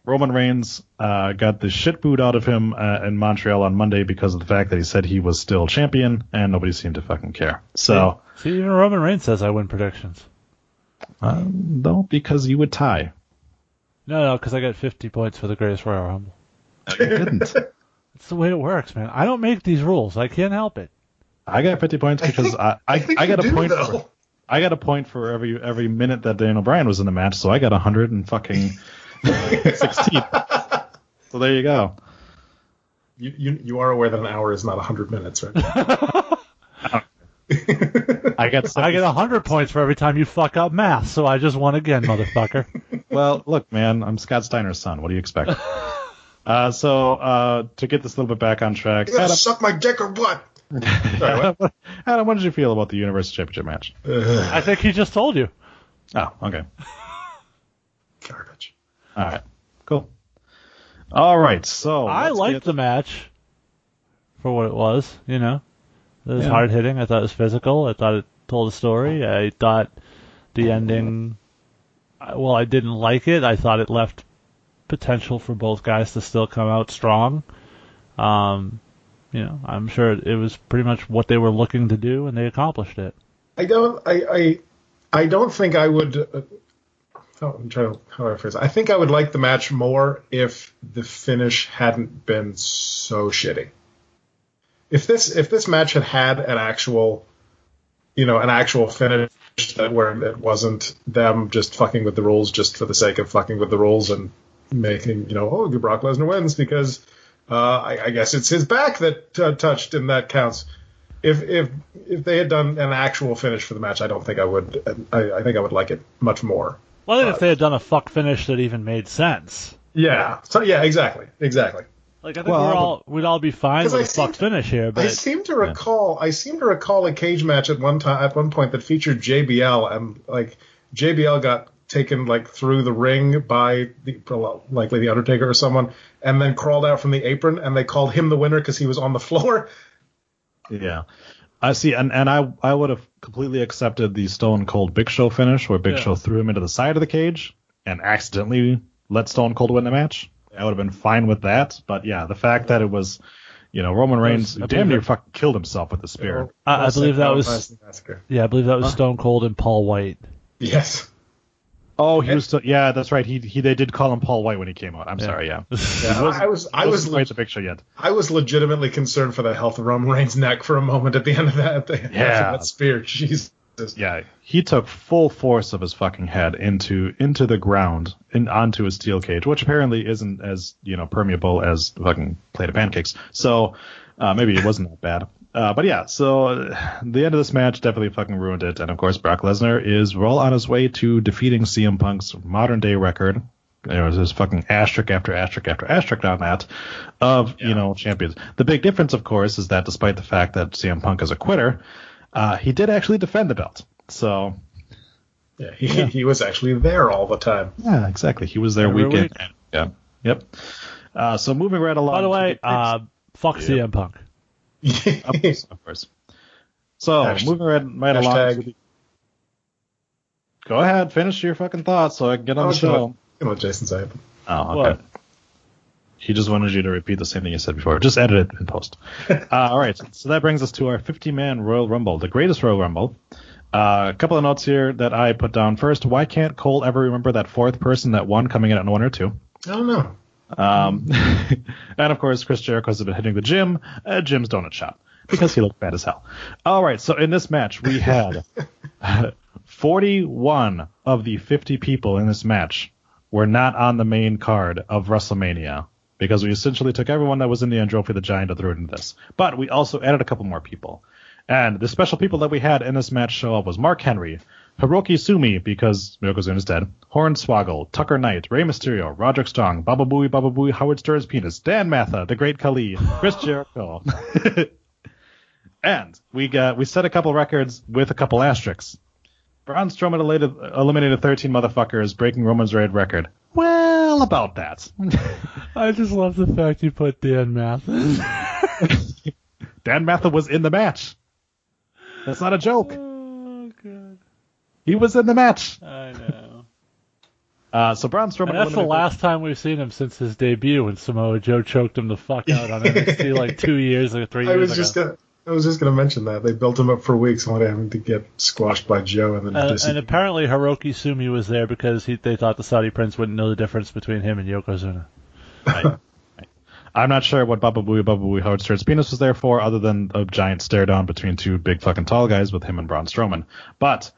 Roman Reigns uh, got the shit boot out of him uh, in Montreal on Monday because of the fact that he said he was still champion, and nobody seemed to fucking care. So, See, even Roman Reigns says I win predictions. uh, no, because you would tie. No, no, because I got 50 points for the Greatest Royal Rumble. You didn't. That's the way it works, man. I don't make these rules. I can't help it. I got 50 points because I, I, think I, got a do, point though. for I got a point for every every minute that Daniel Bryan was in the match, so I got 100 and fucking 16. so there you go. You, you you are aware that an hour is not hundred minutes, right? I got I get 100 points for every time you fuck up math, so I just won again, motherfucker. Well, look, man, I'm Scott Steiner's son. What do you expect? uh, so uh, to get this a little bit back on track, You Adam, suck my dick or what? Sorry, what? Adam, what did you feel about the Universal Championship match? I think he just told you. Oh, okay. Garbage. All right. Cool. All right. So I liked get- the match for what it was, you know. It was Yeah. hard hitting. I thought it was physical. I thought it told a story. I thought the ending. Well, I didn't like it. I thought it left potential for both guys to still come out strong. Um, you know, I'm sure it was pretty much what they were looking to do, and they accomplished it. I don't. I. I, I don't think I would. I'm trying to how I phrase. I think I would like the match more if the finish hadn't been so shitty. If this if this match had had an actual, you know, an actual finish that where it wasn't them just fucking with the rules just for the sake of fucking with the rules and making you know oh Brock Lesnar wins because uh, I, I guess it's his back that uh, touched and that counts if if if they had done an actual finish for the match, I don't think I would. I, I think I would like it much more. Well, I think if uh, they had done a fuck finish that even made sense, Yeah. So yeah, exactly, exactly. like I think Well, we're I would- all we'd all be fine with I a fuck to- finish here, But I seem to recall. I seem to recall a cage match at one time at one point that featured JBL and like JBL got taken like through the ring by the likely the Undertaker or someone, and then crawled out from the apron, and they called him the winner because he was on the floor. Yeah. I see, and, and I I would have completely accepted the Stone Cold Big Show finish where Big Yeah. Show threw him into the side of the cage and accidentally let Stone Cold win the match. I would have been fine with that. But yeah, the fact that it was You know, Roman Reigns I damn near that- fucking killed himself with the spear. I- I believe that was- Yeah, I believe that was Stone Cold and Paul White. Yes. Oh, he was still, yeah, that's right. He he they did call him Paul White when he came out. I'm Yeah. sorry, yeah. Yeah, I was I was quite the picture yet. I was legitimately concerned for the health of Roman Reigns' neck for a moment at the end of that. At the, after Yeah. that spear. Jesus. Yeah, he took full force of his fucking head into into the ground and onto his steel cage, which apparently isn't as you know permeable as fucking plate of pancakes. So uh, maybe it wasn't that bad. Uh, but yeah, so uh, the end of this match definitely fucking ruined it. And of course, Brock Lesnar is well on his way to defeating CM Punk's modern day record. There was this fucking asterisk after asterisk after asterisk on that of you know champions. The big difference, of course, is that despite the fact that CM Punk is a quitter, uh, he did actually defend the belt. So Yeah, he, he was actually there all the time. yeah, exactly. He was there Every weekend. week. Yeah. Yep. Uh, so moving right along. By the way, next- uh, fuck CM Punk. Of course. So Hasht- moving right, right along. the, go ahead, finish your fucking thoughts so I can get on Oh, the show. go You know what Jason. Oh, okay. What? He just wanted you to repeat the same thing you said before. Just edit it in post. uh, all right. So that brings us to our 50-man Royal Rumble, the greatest Royal Rumble. Uh, a couple of notes here that I put down. First, why can't Cole ever remember that fourth person that won coming in at one or two? I don't know. Um, and of course, Chris Jericho's been hitting the gym, uh, Jim's donut shop, because he looked bad as hell. All right, so in this match, we had 41 of the 50 people in this match were not on the main card of WrestleMania because we essentially took everyone that was in the Androphy the Giant and threw it into this. But we also added a couple more people. And the special people that we had in this match show up was Mark Henry, Hiroki Sumi, because Yokozuna is dead, Hornswoggle, Tucker Knight, Rey Mysterio, Roderick Strong, Baba Booey, Baba Booey, Howard Stern's penis, Dan Matha, The Great Khali, Chris Jericho. and we got we set a couple records with a couple asterisks. Braun Strowman eliminated, eliminated 13 motherfuckers, breaking Roman's raid record. Well, about that. I just love the fact you put Dan Matha. Dan Matha was in the match. That's not a joke. God, He was in the match. I know. Uh, so Braun Strowman. And that's the eliminated- last time we've seen him since his debut when Samoa Joe choked him the fuck out on NXT like two years or three I years was ago. just gonna. I was just gonna mention that they built him up for weeks, only having to get squashed by Joe, and then Uh, and apparently Hiroki Sumi was there because he, they thought the Saudi prince wouldn't know the difference between him and Yokozuna. I'm not sure what Baba Booey Baba Booey Howard Stern's penis was there for, other than a giant stare down between two big fucking tall guys with him and Braun Strowman. But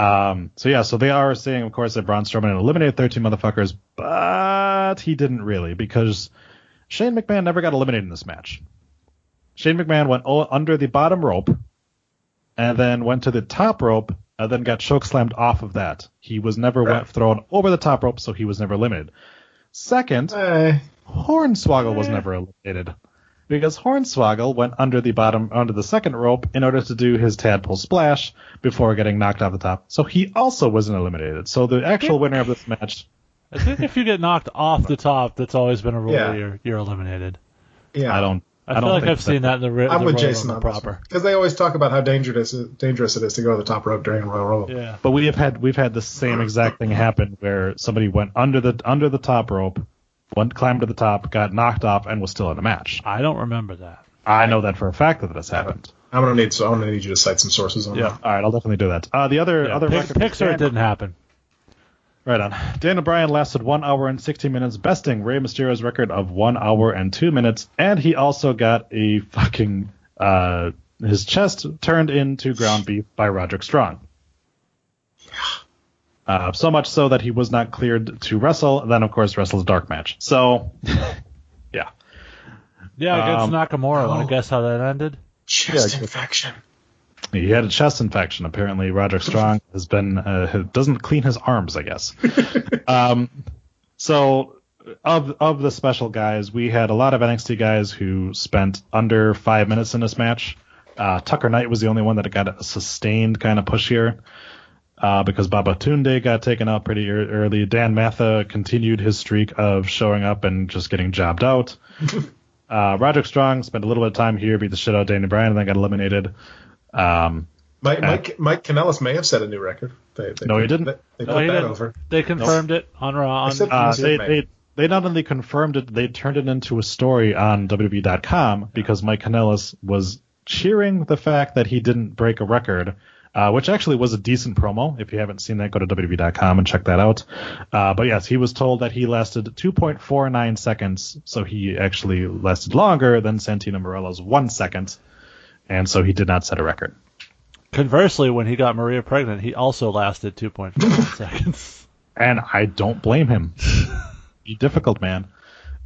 um, so yeah, so they are saying, of course, that Braun Strowman eliminated 13 motherfuckers, but he didn't really because Shane McMahon never got eliminated in this match. Shane McMahon went o- under the bottom rope and then went to the top rope and then got choke slammed off of that. He was never went thrown over the top rope, so he was never eliminated. Second, Eh, Hornswoggle was never eliminated because Hornswoggle went under the bottom under the second rope in order to do his tadpole splash before getting knocked off the top. So he also wasn't eliminated. So the actual winner of this match, I think if you get knocked off the top, that's always been a rule. Yeah. You're you're eliminated. yeah, I don't. I, I, feel don't like think I've seen that in the, ri- I'm the with Royal Jason Rumble on this proper. because they always talk about how dangerous dangerous it is to go to the top rope during Royal Rumble. Yeah. But we have had we've had the same exact thing happen where somebody went under the under the top rope, went climbed to the top, got knocked off, and was still in the match. I don't remember that. I know that for a fact that this happened. I'm gonna need so I'm gonna need you to cite some sources on that. Yeah. that. All right, I'll definitely do that. Uh, the other Yeah, other Pix- record Pixar it didn't happen. Right on. Daniel Bryan lasted 1 hour and 16 minutes, besting Rey Mysterio's record of 1 hour and 2 minutes, and he also got a fucking, uh, his chest turned into ground beef by Roderick Strong. Uh, so much so that he was not cleared to wrestle, then of course wrestles dark match. So, yeah. Yeah, against Um, Nakamura. Want oh. to guess how that ended? Chest Yeah, infection. He had a chest infection. Apparently, Roderick Strong has been uh, doesn't clean his arms. I guess. um, so of of the special guys, we had a lot of NXT guys who spent under five minutes in this match. Uh, Tucker Knight was the only one that got a sustained kind of push here. Uh, because Baba Tunde got taken out pretty ear- early. Dan Matha continued his streak of showing up and just getting jobbed out. uh, Roderick Strong spent a little bit of time here, beat the shit out of Daniel Bryan, and then got eliminated. Um, Mike Mike Mike Kanellis may have set a new record. They, they No, he didn't. They, they No, put he that didn't. over. They confirmed it on Raw. On, Uh, they, they they not only confirmed it, they turned it into a story on WWE.com because Mike Kanellis was cheering the fact that he didn't break a record, uh, which actually was a decent promo. If you haven't seen that, go to WWE.com and check that out. Uh, but yes, he was told that he lasted 2.49 seconds, so he actually lasted longer than Santino Marella's one second, and so he did not set a record. Conversely, when he got Maria pregnant, he also lasted 2.5 seconds. and I don't blame him. Be difficult, man.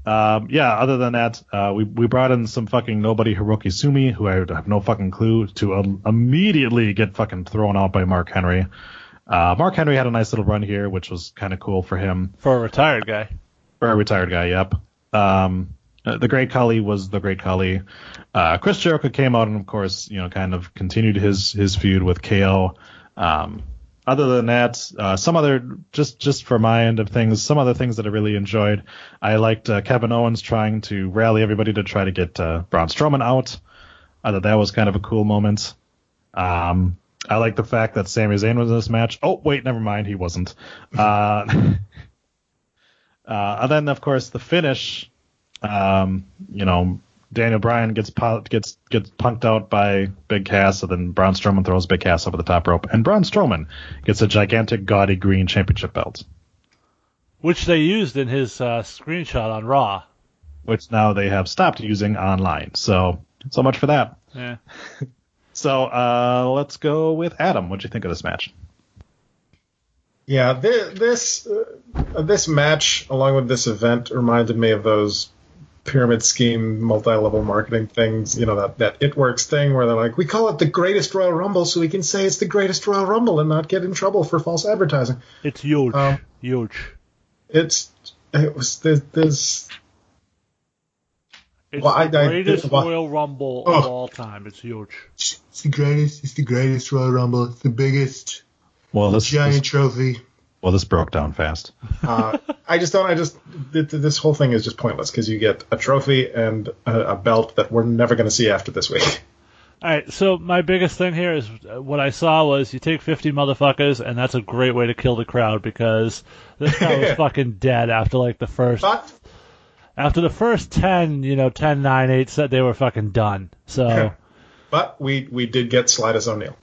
Um, yeah. Other than that, uh, we we brought in some fucking nobody Hiroki Sumi, who I have no fucking clue, to um, immediately get fucking thrown out by Mark Henry. Uh, Mark Henry had a nice little run here, which was kind of cool for him. For a retired guy. For a retired guy, yep. Um, uh, the Great Khali was the Great Khali. Uh, Chris Jericho came out and, of course, you know, kind of continued his his feud with KO. Um, other than that, uh, some other just just for my end of things, some other things that I really enjoyed. I liked uh, Kevin Owens trying to rally everybody to try to get uh, Braun Strowman out. I thought that was kind of a cool moment. Um, I like the fact that Sami Zayn was in this match. Oh wait, never mind, he wasn't. Uh, uh, and then of course the finish. Um, you know, Daniel Bryan gets gets gets punked out by Big Cass, and then Braun Strowman throws Big Cass over the top rope, and Braun Strowman gets a gigantic, gaudy green championship belt, Which they used in his uh, screenshot on Raw. which now they have stopped using online. So so much for that. Yeah. So uh, let's go with Adam. What'd you think of this match? Yeah, thi- this uh, this match along with this event reminded me of those pyramid scheme multi-level marketing things. You know that that it works thing where they're like, we call it the greatest Royal Rumble, so we can say it's the greatest Royal Rumble and not get in trouble for false advertising. It's huge. Um, huge. It's it was there's, there's It's well, the I- greatest well- Royal Rumble Oh. of all time. It's huge. it's the greatest, it's the greatest Royal Rumble, it's the biggest Well, this, giant this trophy. Well this broke down fast. Uh, I just don't. I just th- th- this whole thing is just pointless because you get a trophy and a, a belt that we're never going to see after this week. All right, so my biggest thing here is uh, what I saw was you take 50 motherfuckers, and that's a great way to kill the crowd because this guy was fucking dead after like the first But after the first 10, you know, 10, 9, 8 said they were fucking done. So but we we did get Slidus O'Neil.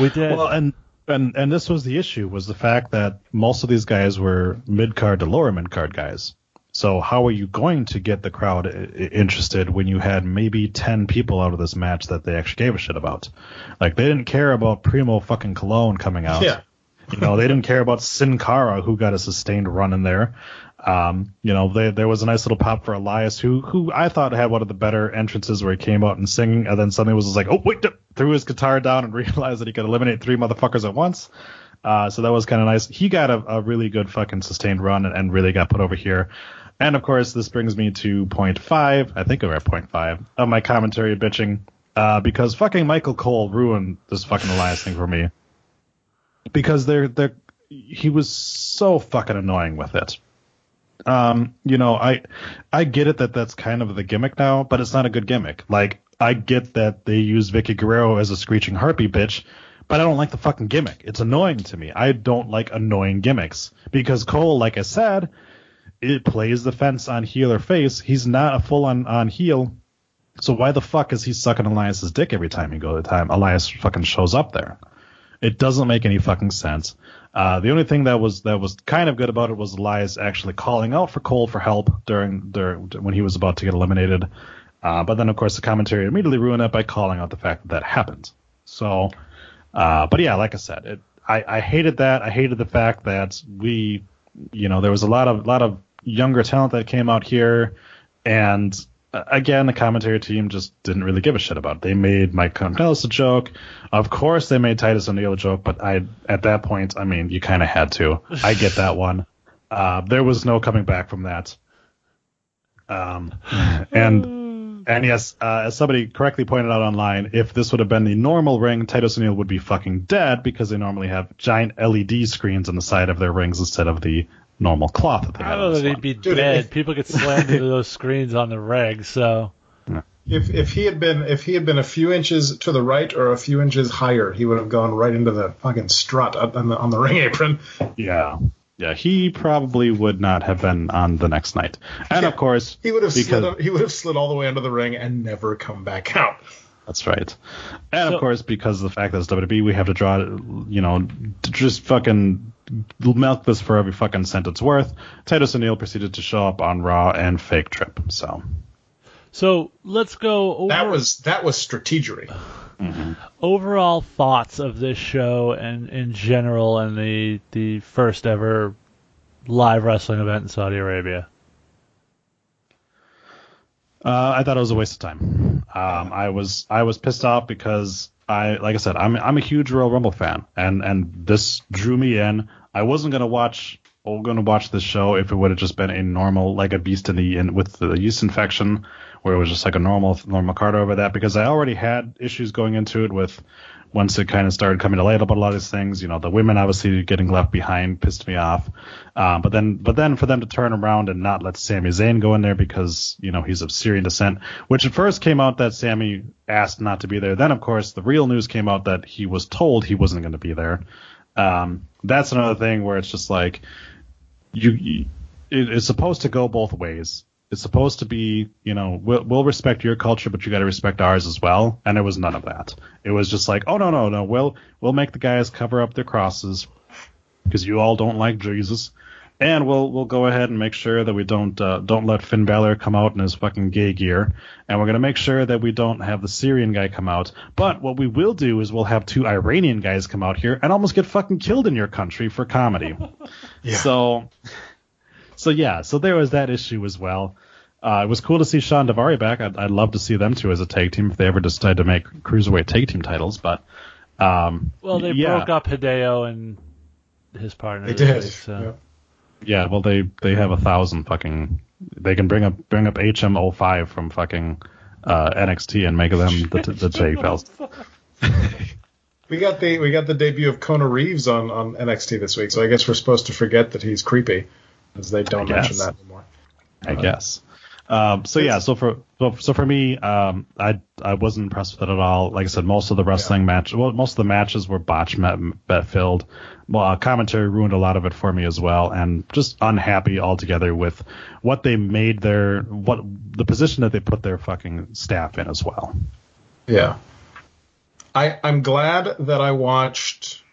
we did. Well, and and and this was the issue was the fact that most of these guys were mid card to lower mid card guys. So how are you going to get the crowd i- i- interested when you had maybe ten people out of this match that they actually gave a shit about? Like they didn't care about Primo fucking Colon coming out. Yeah. You know, they didn't care about Sin Cara, who got a sustained run in there. Um, you know, they, there was a nice little pop for Elias, who who I thought had one of the better entrances where he came out and singing, and then suddenly was just like, oh wait, threw his guitar down and realized that he could eliminate three motherfuckers at once. Uh, so that was kind of nice. He got a, a really good fucking sustained run and, and really got put over here. And of course, this brings me to point five. I think we're at point five of my commentary bitching, uh, because fucking Michael Cole ruined this fucking Elias thing for me because they're they're he was so fucking annoying with it. Um, you know, I I get it that that's kind of the gimmick now, but it's not a good gimmick. Like I get that they use Vickie Guerrero as a screeching harpy bitch, but I don't like the fucking gimmick. It's annoying to me. I don't like annoying gimmicks because Cole, like I said, it plays the fence on heel or face. He's not a full on on heel. So why the fuck is he sucking Elias's dick every time he go the time Elias fucking shows up there? It doesn't make any fucking sense. Uh, the only thing that was that was kind of good about it was Elias actually calling out for Cole for help during during when he was about to get eliminated. Uh, but then of course the commentary immediately ruined it by calling out the fact that that happened. So, uh, but yeah, like I said, it, I, I hated that. I hated the fact that we, you know, there was a lot of lot of younger talent that came out here, and uh, again, the commentary team just didn't really give a shit about it. They made Mike Kanellis a joke. Of course, they made Titus O'Neil a joke, but I, at that point, I mean, you kind of had to. I get that one. Uh, there was no coming back from that. Um, and and yes, uh, as somebody correctly pointed out online, if this would have been the normal ring, Titus O'Neil would be fucking dead because they normally have giant LED screens on the side of their rings instead of the normal cloth that they I have. don't know that he'd be Dude, dead. if- People get slammed into those screens on the reg, so If if he had been if he had been a few inches to the right or a few inches higher, he would have gone right into the fucking strut on the, on the ring apron. Yeah. Yeah, he probably would not have been on the next night. And of course, He would have because slid. He would have slid all the way under the ring and never come back out. that's right. And So- of course, because of the fact that it's WWE, we have to draw, you know, to just fucking milk this for every fucking cent it's worth. Titus O'Neil proceeded to show up on Raw and fake trip. So So let's go over That was that was strategery. Overall thoughts of this show and in general and the the first ever live wrestling event in Saudi Arabia. Uh, I thought it was a waste of time. Um, I was I was pissed off because I like I said I'm I'm a huge Royal Rumble fan and and this drew me in. I wasn't gonna watch or gonna watch this show if it would have just been a normal like a beast in the in with the yeast infection where it was just like a normal normal card over that because I already had issues going into it with once it kind of started coming to light about a lot of these things. You know, the women obviously getting left behind pissed me off. Um, but then, but then for them to turn around and not let Sami Zayn go in there because you know he's of Syrian descent, which at first came out that Sami asked not to be there. Then of course the real news came out that he was told he wasn't going to be there. Um, that's another thing where it's just like you, you it, it's supposed to go both ways. It's supposed to be, you know, we'll, we'll respect your culture, but you got to respect ours as well. And it was none of that. It was just like, oh no, no, no, we'll we'll make the guys cover up their crosses because you all don't like Jesus, and we'll we'll go ahead and make sure that we don't uh, don't let Finn Balor come out in his fucking gay gear, and we're gonna make sure that we don't have the Syrian guy come out. But what we will do is we'll have two Iranian guys come out here and almost get fucking killed in your country for comedy. So, so yeah, so there was that issue as well. Uh, it was cool to see Shawn Daivari back. I'd, I'd love to see them too as a tag team if they ever decide to make cruiserweight tag team titles. But um, Well, they yeah, broke up Hideo and his partner. They did. week, so. Yeah. Yeah, well they they have a thousand fucking. They can bring up bring up HM05 from fucking uh, NXT and make them the the tag belts. We got the we got the debut of Kona Reeves on, on NXT this week, so I guess we're supposed to forget that he's creepy, as they don't mention that anymore. I guess. Um, so yeah, so for so, for me, um, I I wasn't impressed with it at all. Like I said, most of the wrestling match, well, most of the matches were botch met, bet filled. Well, uh, commentary ruined a lot of it for me as well, and just unhappy altogether with what they made their what the position that they put their fucking staff in as well. Yeah. I I'm glad that I watched.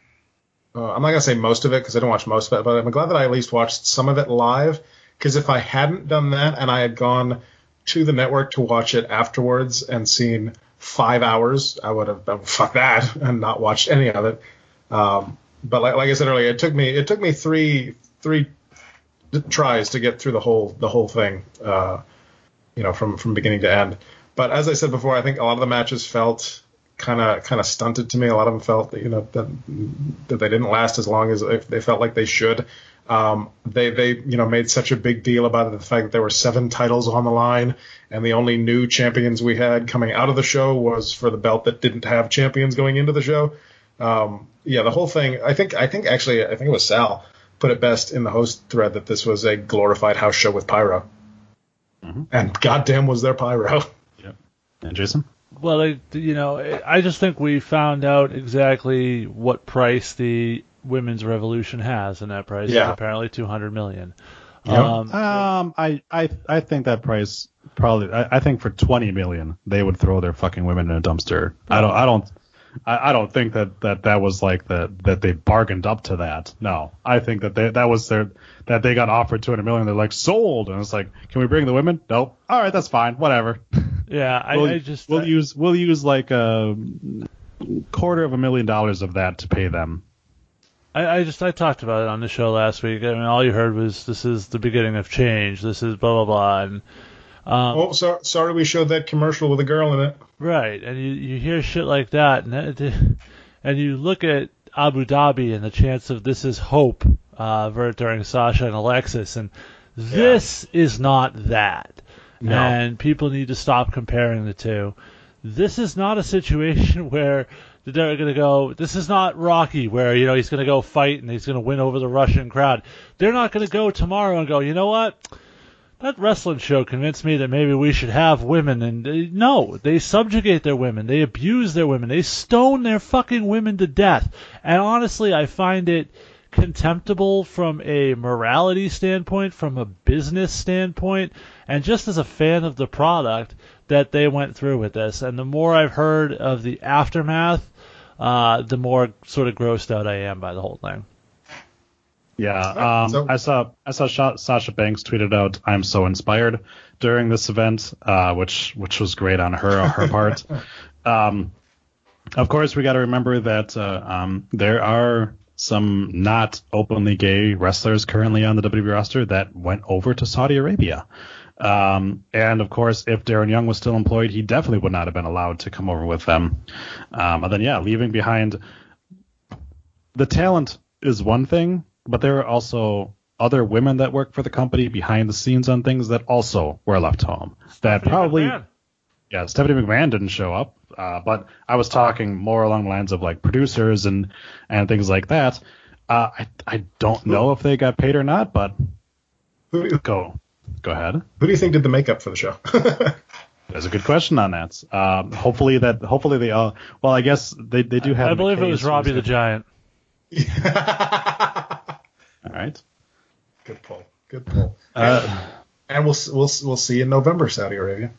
Uh, I'm not gonna say most of it because I don't watch most of it, but I'm glad that I at least watched some of it live. Because if I hadn't done that and I had gone to the network to watch it afterwards and seen five hours, I would have been fuck that and not watched any of it. Um, but like, like I said earlier, it took me it took me three three tries to get through the whole the whole thing. Uh, you know, from from beginning to end. But as I said before, I think a lot of the matches felt kind of kind of stunted to me. A lot of them felt that, you know that that they didn't last as long as if they felt like they should. Um, they they you know made such a big deal about it, the fact that there were seven titles on the line, and the only new champions we had coming out of the show was for the belt that didn't have champions going into the show. Um, yeah, the whole thing. I think I think actually I think it was Sal put it best in the host thread that this was a glorified house show with pyro. And goddamn was there pyro. Yep. And Jason, Well, they, you know, I just think we found out exactly what price the women's revolution has, and that price Yeah. is apparently 200 million. Yep. Um, um, I I I think that price probably. I, I think for twenty million they would throw their fucking women in a dumpster. I don't. I don't. I, I don't think that, that that was like that that they bargained up to that. No, I think that they that was their that they got offered 200 million. They're like sold, and it's like, can we bring the women? Nope. All right, that's fine. Whatever. yeah, I, we'll, I just we'll I- use we'll use like a quarter of a million dollars of that to pay them. I, I just I talked about it on the show last week. I mean, all you heard was this is the beginning of change. This is blah blah blah, and um, Oh, so, sorry we showed that commercial with a girl in it. right. And you you hear shit like that, and that, and you look at Abu Dhabi and the chance of this is hope uh, during Sasha and Alexa's, and this is not that. No. And people need to stop comparing the two. This is not a situation where they're going to go. This is not Rocky, where you know he's going to go fight and he's going to win over the Russian crowd. They're not going to go tomorrow and go. You know what? That wrestling show convinced me that maybe we should have women. And they, no, they subjugate their women. They abuse their women. They stone their fucking women to death. And honestly, I find it contemptible from a morality standpoint, from a business standpoint, and just as a fan of the product that they went through with this. And the more I've heard of the aftermath, uh, the more sort of grossed out I am by the whole thing. Yeah, um, so- I saw I saw Sha- Sasha Banks tweeted out, "I'm so inspired" during this event, uh, which which was great on her on her part. Um, of course, we got to remember that uh, um, there are some not openly gay wrestlers currently on the WWE roster that went over to Saudi Arabia. Um, and of course, if Darren Young was still employed, he definitely would not have been allowed to come over with them. Um, and then, yeah, leaving behind the talent is one thing, but there are also other women that work for the company behind the scenes on things that also were left home. That probably, McMahon. yeah, Stephanie McMahon didn't show up, uh, but I was talking more along the lines of like producers and and things like that. Uh, I I don't know if they got paid or not, but Who, who go go ahead. Who do you think did the makeup for the show? There's a good question on that. Um, hopefully that hopefully they all. Well, I guess they they do have. I believe it was Robbie the Giant. All right. Good pull. Good pull. Uh, And we'll we'll we'll see you in November, Saudi Arabia.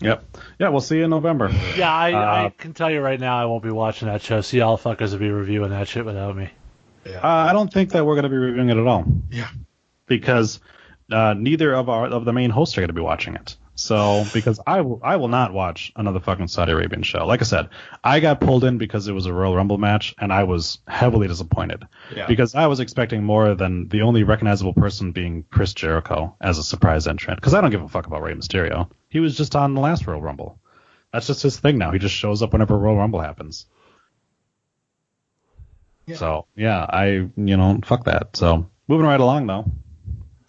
Yep. Yeah, we'll see you in November. Yeah, I, I Uh, can tell you right now, I won't be watching that show. See, all fuckers will be reviewing that shit without me. Uh, I don't think that we're going to be reviewing it at all. Yeah. Because uh, neither of our of the main hosts are going to be watching it. So because I will I will not watch another fucking Saudi Arabian show. Like I said, I got pulled in because it was a Royal Rumble match, and I was heavily disappointed Yeah. because I was expecting more than the only recognizable person being Chris Jericho as a surprise entrant. Because I don't give a fuck about Rey Mysterio. He was just on the last Royal Rumble. That's just his thing now. He just shows up whenever a Royal Rumble happens. Yeah. So yeah, I you know fuck that. So moving right along though,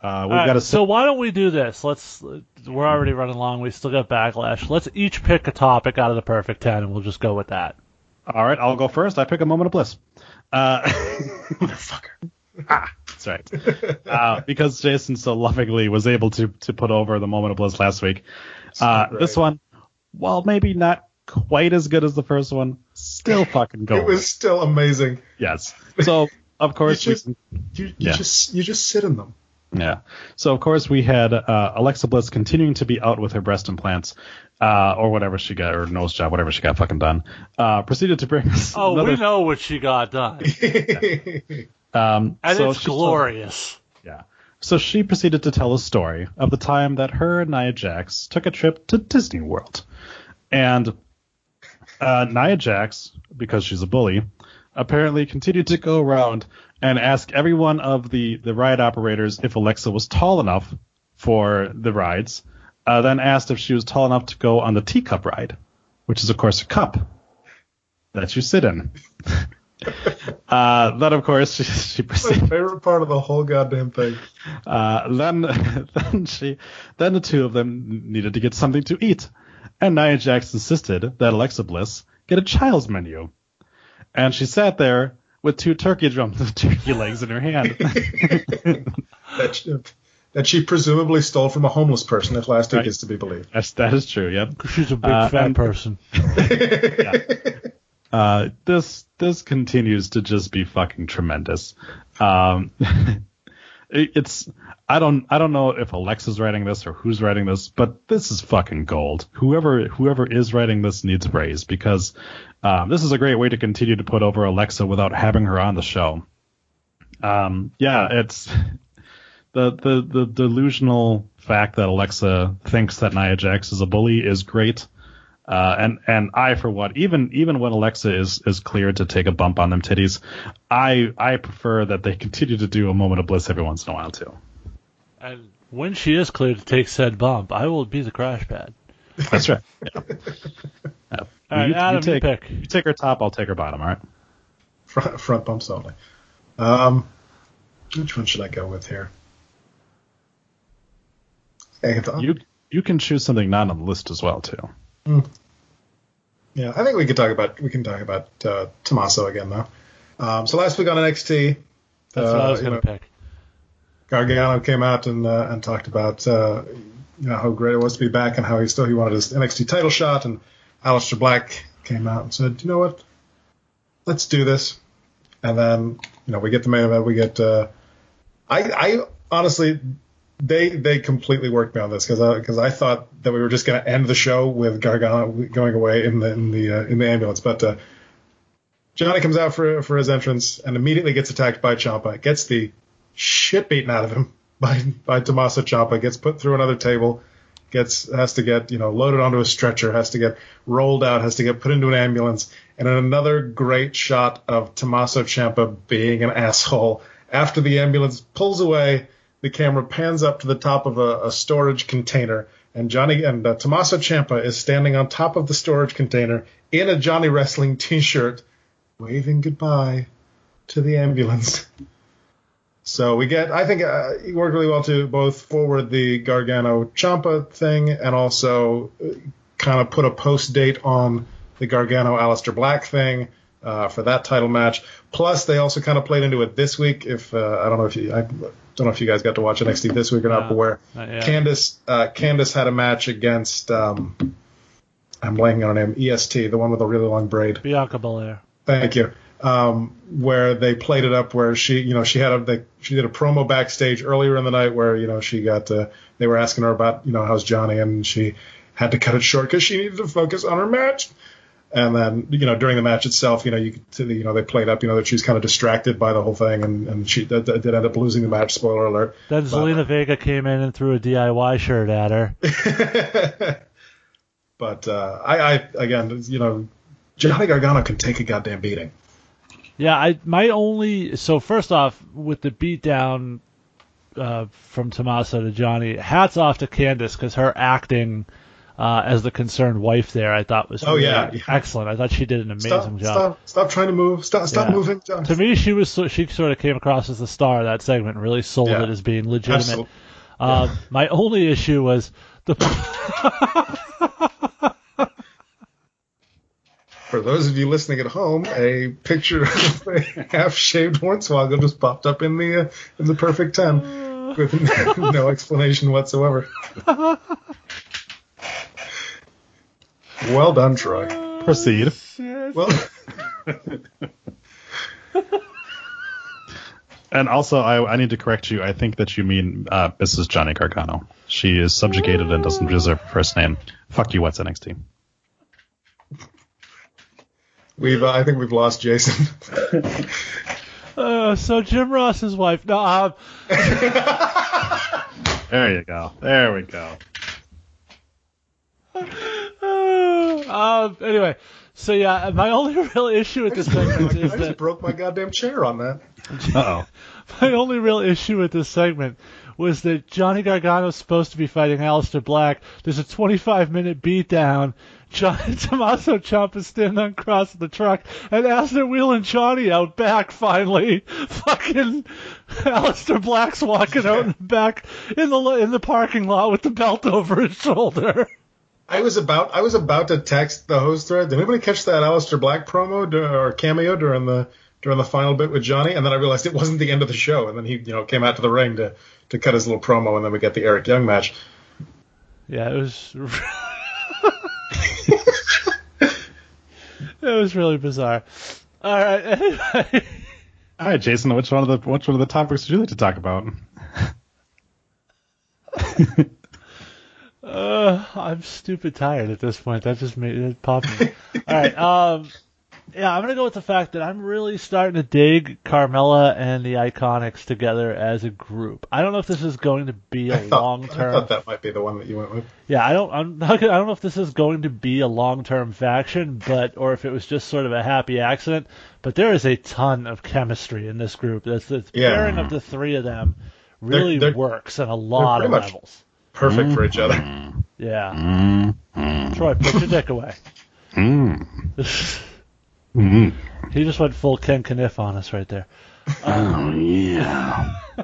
uh, we've All right, got to so why don't we do this? Let's. We're already running long. We still got backlash. Let's each pick a topic out of the perfect ten, and we'll just go with that. All right, I'll go first. I pick a moment of bliss. Uh, Motherfucker. that's right. Uh, because Jason so lovingly was able to to put over the moment of bliss last week. Uh, great. this one, while maybe not quite as good as the first one, still fucking go. It was still amazing. yes. So of course You just- can You, you Yeah. just you just sit in them. Yeah. So of course we had uh, Alexa Bliss continuing to be out with her breast implants, uh, or whatever she got, or nose job, whatever she got fucking done. Uh, proceeded to bring us Oh, another. we know what she got done, Um, and so it's she told- glorious. yeah. So she proceeded to tell a story of the time that her and Nia Jax took a trip to Disney World, and uh, Nia Jax, because she's a bully, apparently continued to go around and ask every one of the the ride operators if Alexa was tall enough for the rides. Uh, then asked if she was tall enough to go on the teacup ride, which is of course a cup that you sit in. uh, then of course she, she My favorite part of the whole goddamn thing. Uh, then, then she, then the two of them needed to get something to eat, and Nia Jax insisted that Alexa Bliss get a child's menu, and she sat there with two turkey drums, turkey legs in her hand. That she, that she presumably stole from a homeless person, if last week Right. is to be believed. That's, that is true. Yep. She's a big Uh, fat and- person. Uh, this this continues to just be fucking tremendous. Um, it- it's I don't I don't know if Alexa's writing this or who's writing this, but this is fucking gold. Whoever whoever is writing this needs praise because um, this is a great way to continue to put over Alexa without having her on the show. Um, yeah, it's the the the delusional fact that Alexa thinks that Nia Jax is a bully is great. Uh, and and I for what even even when Alexa is is cleared to take a bump on them titties, I I prefer that they continue to do a moment of bliss every once in a while too. And when she is cleared to take said bump, I will be the crash pad. That's right. Yeah. Yeah. All right, you, Adam, you you take pick. you take her top, I'll take her bottom. All right. Front, front bumps only. Um, which one should I go with here? Hey, You you can choose something not on the list as well too. Yeah, I think we could talk about we can talk about uh, Tommaso again though. Um, so last week on NXT, That's what I was uh, going to know, pick. Gargano came out and uh, and talked about uh, you know how great it was to be back and how he still he wanted his NXT title shot and Aleister Black came out and said, you know what, let's do this. And then you know, we get the main event. We get. Uh, I I honestly, they they completely worked me on this because I because I thought that we were just going to end the show with Gargano going away in the in the uh, in the ambulance, but. Uh, Johnny comes out for for his entrance and immediately gets attacked by Ciampa. Gets the shit beaten out of him by by Tommaso Ciampa. Gets put through another table. Gets has to get you know loaded onto a stretcher. Has to get rolled out. Has to get put into an ambulance. And another great shot of Tommaso Ciampa being an asshole. After the ambulance pulls away, the camera pans up to the top of a, a storage container, and Johnny and uh, Tommaso Ciampa is standing on top of the storage container in a Johnny Wrestling T-shirt, waving goodbye to the ambulance. So we get, I think uh, it worked really well to both forward the Gargano Ciampa thing and also kind of put a post date on the Gargano Aleister Black thing uh, for that title match. Plus, they also kind of played into it this week. If uh, I don't know if you, I don't know if you guys got to watch NXT this week or not, No, but where yet. Candice, uh, Candice had a match against, um, I'm blanking on her name, EST, the one with the really long braid. Bianca Belair. Thank you. Um, where they played it up where she, you know, she had a, they, she did a promo backstage earlier in the night where, you know, she got, uh, they were asking her about, you know, how's Johnny and she had to cut it short because she needed to focus on her match. And then, you know, during the match itself, you know, you you know, they played up, you know, that she's kind of distracted by the whole thing and, and she did, did end up losing the match. Spoiler alert. Then Zelina Vega came in and threw a DIY shirt at her. But, uh, I, I, again, you know, Johnny Gargano can take a goddamn beating. Yeah, I my only so first off with the beatdown uh, from Tommaso to Johnny, hats off to Candice because her acting uh, as the concerned wife there, I thought was Oh, really yeah, yeah. excellent. I thought she did an amazing Stop, job. stop, stop trying to move. Stop, stop Yeah. moving. John. To me, she was she sort of came across as the star of that segment and really sold Yeah. it as being legitimate. Um, My only issue was the For those of you listening at home, a picture of a half-shaved Hornswoggle just popped up in the uh, in the perfect ten with no explanation whatsoever. well done, Troy. Proceed. Well, And also, I, I need to correct you. I think that you mean uh, Mrs. Johnny Gargano. She is subjugated and doesn't deserve a first name. Fuck you, what's NXT? We've uh, I think we've lost Jason. uh, so Jim Ross's wife. No, um, There you go. There we go. um, anyway, so yeah, my only real issue with this segment I just that broke my goddamn chair on that. Uh oh. my only real issue with this segment was that Johnny Gargano's supposed to be fighting Aleister Black. There's a 25 minute beatdown. Johnny Tommaso Ciampa standing on cross of the truck, and as they're wheeling Johnny out back, finally, fucking Aleister Black's walking out in the back in the in the parking lot with the belt over his shoulder. I was about I was about to text the host thread. Did anybody catch that Aleister Black promo or cameo during the during the final bit with Johnny? And then I realized it wasn't the end of the show. And then he you know came out to the ring to to cut his little promo, and then we get the Eric Young match. Yeah, it was. it was really bizarre. All right. All right, Jason. Which one of the which one of the topics would you like to talk about? Uh, I'm stupid tired at this point. That just made it pop. All right. Um, yeah, I'm gonna go with the fact that I'm really starting to dig Carmella and the Iconics together as a group. I don't know if this is going to be a thought, long I term. thought that might be the one that you went with. Yeah, I don't. I'm not. gonna- I don't know if this is going to be a long-term faction, but or if it was just sort of a happy accident. But there is a ton of chemistry in this group. That's the Yeah. pairing of the three of them really they're- works on a lot of much- levels. Perfect for each other. Yeah. Mm-hmm. Troy, put your dick away. Mm. he just went full Ken Kniff on us right there. Oh yeah.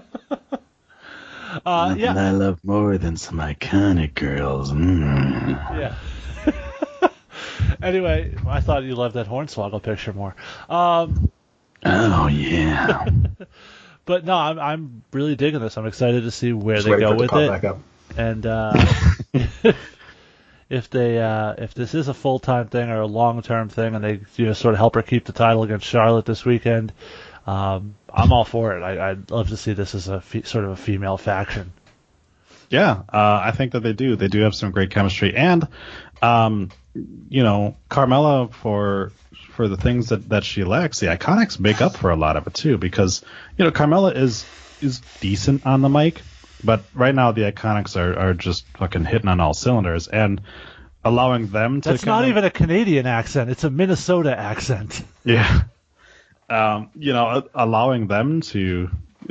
Uh, Nothing yeah. I love more than some iconic girls. Mm. Yeah. anyway, I thought you loved that Hornswoggle picture more. Um, Oh yeah. but no, I'm I'm really digging this. I'm excited to see where Just they go for with pop it. back up. and uh, if they uh, if this is a full time thing or a long term thing, and they you know sort of help her keep the title against Charlotte this weekend, Um, I'm all for it. I, I'd love to see this as a fe- sort of a female faction. Yeah, uh, I think that they do. They do have some great chemistry, and um, you know, Carmella for for the things that that she lacks, the Iconics make up for a lot of it too. Because you know, Carmella is is decent on the mic, but right now the Iconics are are just fucking hitting on all cylinders, and allowing them to. That's not of- even a Canadian accent; it's a Minnesota accent. Yeah. Um, you know, allowing them to,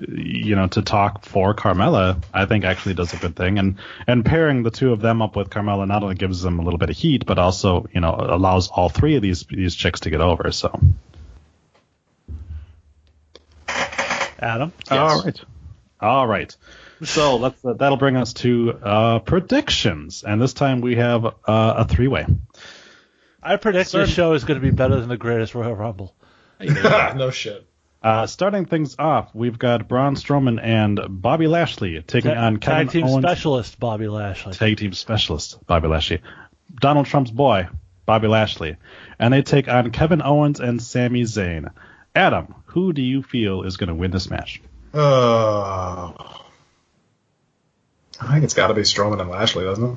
you know, to talk for Carmella, I think actually does a good thing. And and pairing the two of them up with Carmella not only gives them a little bit of heat, but also, you know, allows all three of these these chicks to get over. So. Adam, All right. All right. So let's uh, that'll bring us to uh, predictions, and this time we have uh, a three way. I predict Certain- this show is going to be better than the Greatest Royal Rumble. no shit. Uh, starting things off, we've got Braun Strowman and Bobby Lashley taking Ta- on Kevin tag team Owens. specialist Bobby Lashley. tag team specialist Bobby Lashley, Donald Trump's boy Bobby Lashley, and they take on Kevin Owens and Sami Zayn. Adam, who do you feel is going to win this match? Uh, I think it's got to be Strowman and Lashley, doesn't it?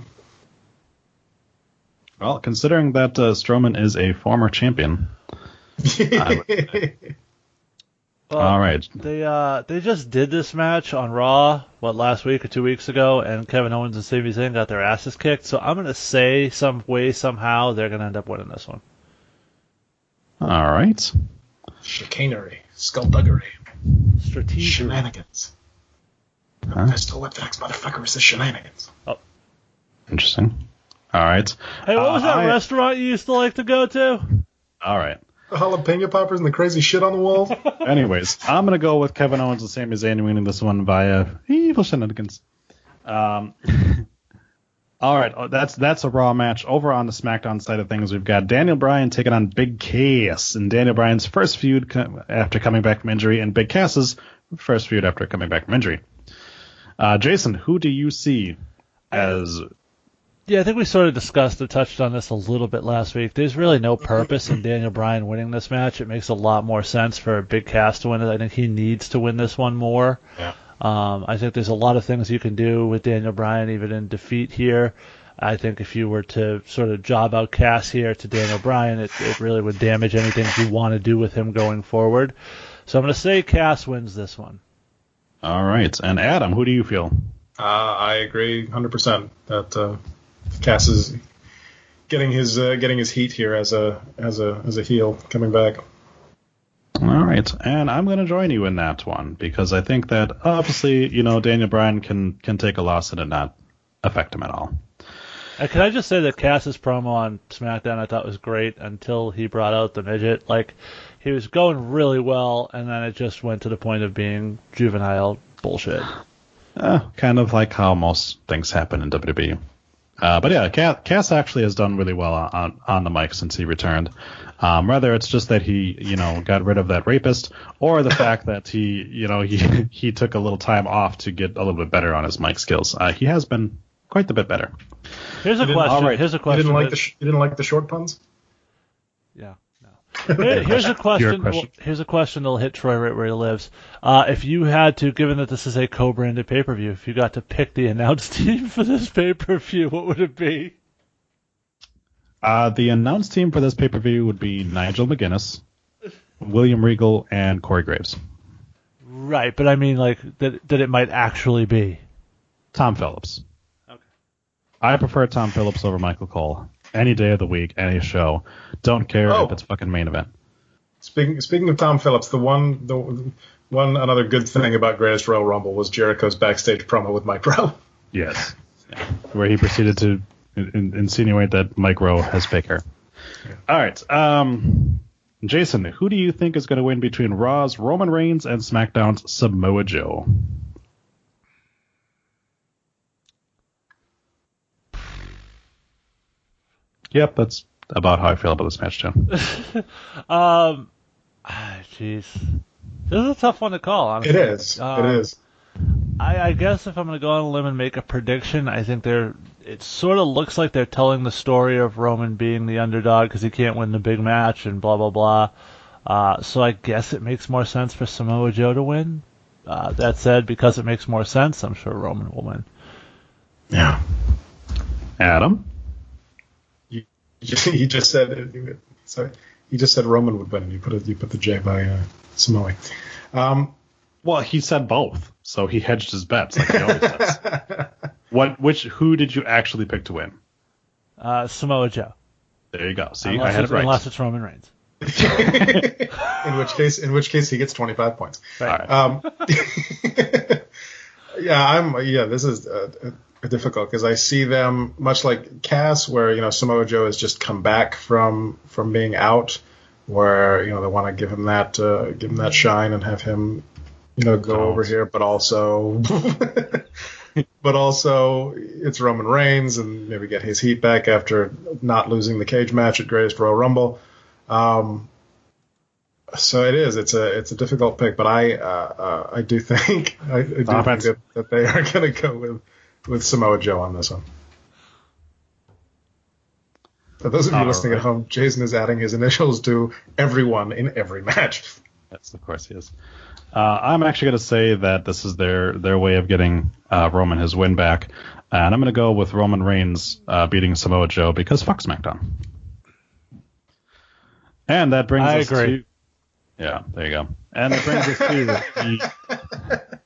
Well, considering that uh, Strowman is a former champion. Well, all right, They uh they just did this match on Raw what last week or two weeks ago, and Kevin Owens and Sami Zayn got their asses kicked. So I'm gonna say some way somehow they're gonna end up winning this one. all right, Chicanery, skullduggery, Strategic. shenanigans. Huh? Pistol whip axe, motherfucker, is the shenanigans. Oh. interesting. All right, Hey, what was Uh, that I- restaurant you used to like to go to? all right. The jalapeno poppers and the crazy shit on the walls. Anyways, I'm gonna go with Kevin Owens and Sami Zayn winning this one via evil shenanigans. Um, all right, oh, that's that's a Raw match. Over on the SmackDown side of things, we've got Daniel Bryan taking on Big Cass in Daniel Bryan's first feud co- after coming back from injury, and Big Cass's first feud after coming back from injury. Uh, Jason, who do you see as Yeah, I think we sort of discussed or touched on this a little bit last week. There's really no purpose in Daniel Bryan winning this match. It makes a lot more sense for a Big Cass to win it. I think he needs to win this one more. Yeah. Um, I think there's a lot of things you can do with Daniel Bryan, even in defeat here. I think if you were to sort of job out Cass here to Daniel Bryan, it, it really would damage anything you want to do with him going forward. So I'm going to say Cass wins this one. All right? And Adam, who do you feel? Uh, I agree 100% that uh, Cass is getting his uh, getting his heat here as a as a as a heel coming back. All right, and I'm going to join you in that one because I think that obviously, you know, Daniel Bryan can can take a loss and it not affect him at all. Uh, can I just say that Cass's promo on SmackDown I thought was great until he brought out the midget. Like he was going really well, and then it just went to the point of being juvenile bullshit. Uh, kind of like how most things happen in WWE. Uh, but yeah, Cass, Cass actually has done really well on on the mic since he returned. Um, whether it's just that he, you know, got rid of that rapist, or the fact that he, you know, he he took a little time off to get a little bit better on his mic skills. Uh, he has been quite the bit better. Here's a didn't- question. alright. Here's a You question. didn't like that- the sh- you didn't like the short puns. Yeah. No. Here- here's a question. question. well, here's a question that'll hit Troy right where he lives. Uh, if you had to, given that this is a co-branded pay-per-view, if you got to pick the announce team for this pay-per-view, what would it be? Uh, the announced team for this pay per view would be Nigel McGuinness, William Regal, and Corey Graves. Right, but I mean, like that that it might actually be. Tom Phillips. Okay. I prefer Tom Phillips over Michael Cole any day of the week, any show. Don't care Oh. if it's fucking main event. Speaking speaking of Tom Phillips, the one the one another good thing about Greatest Royal Rumble was Jericho's backstage promo with Mike Rome. Yes. Where he proceeded to in- in- insinuate that Mike Rome has fake hair. All right. Um, Jason, who do you think is going to win between Raw's Roman Reigns and SmackDown's Samoa Joe? Yep, that's about how I feel about this match too. Um, ah, jeez, this is a tough one to call. Honestly. It is. Um, it is. I, I guess if I'm going to go on a limb and make a prediction, I think they're. It sort of looks like they're telling the story of Roman being the underdog because he can't win the big match and blah blah blah. Uh, so I guess it makes more sense for Samoa Joe to win. Uh, that said, because it makes more sense, I'm sure Roman will win. Yeah. Adam? You just, said sorry. You just said Roman would win, and you put a, you put the J by uh, Samoa. Um, Well, he said both, so he hedged his bets like he always does. what? Which? Who did you actually pick to win? Uh, Samoa Joe. There you go. See, unless, I had it's, it right. unless it's Roman Reigns. in which case, in which case, he gets 25 points. Right. Um, yeah, I'm. Yeah, this is uh, difficult because I see them much like Cass, where you know Samoa Joe has just come back from from being out, where you know they want to give him that uh, give him that shine and have him, you know, go over here, but also. But also, it's Roman Reigns, and maybe get his heat back after not losing the cage match at Greatest Royal Rumble. Um, so it is. It's a it's a difficult pick, but I uh, uh, I do think I, I do think that, that they are going to go with with Samoa Joe on this one. For those of you All listening at home, Jason is adding his initials to everyone in every match. Yes, of course he is. Uh, I'm actually going to say that this is their their way of getting uh, Roman his win back, and I'm going to go with Roman Reigns uh, beating Samoa Joe because fuck SmackDown. And that brings I us agree. to yeah, there you go. And that brings us to the,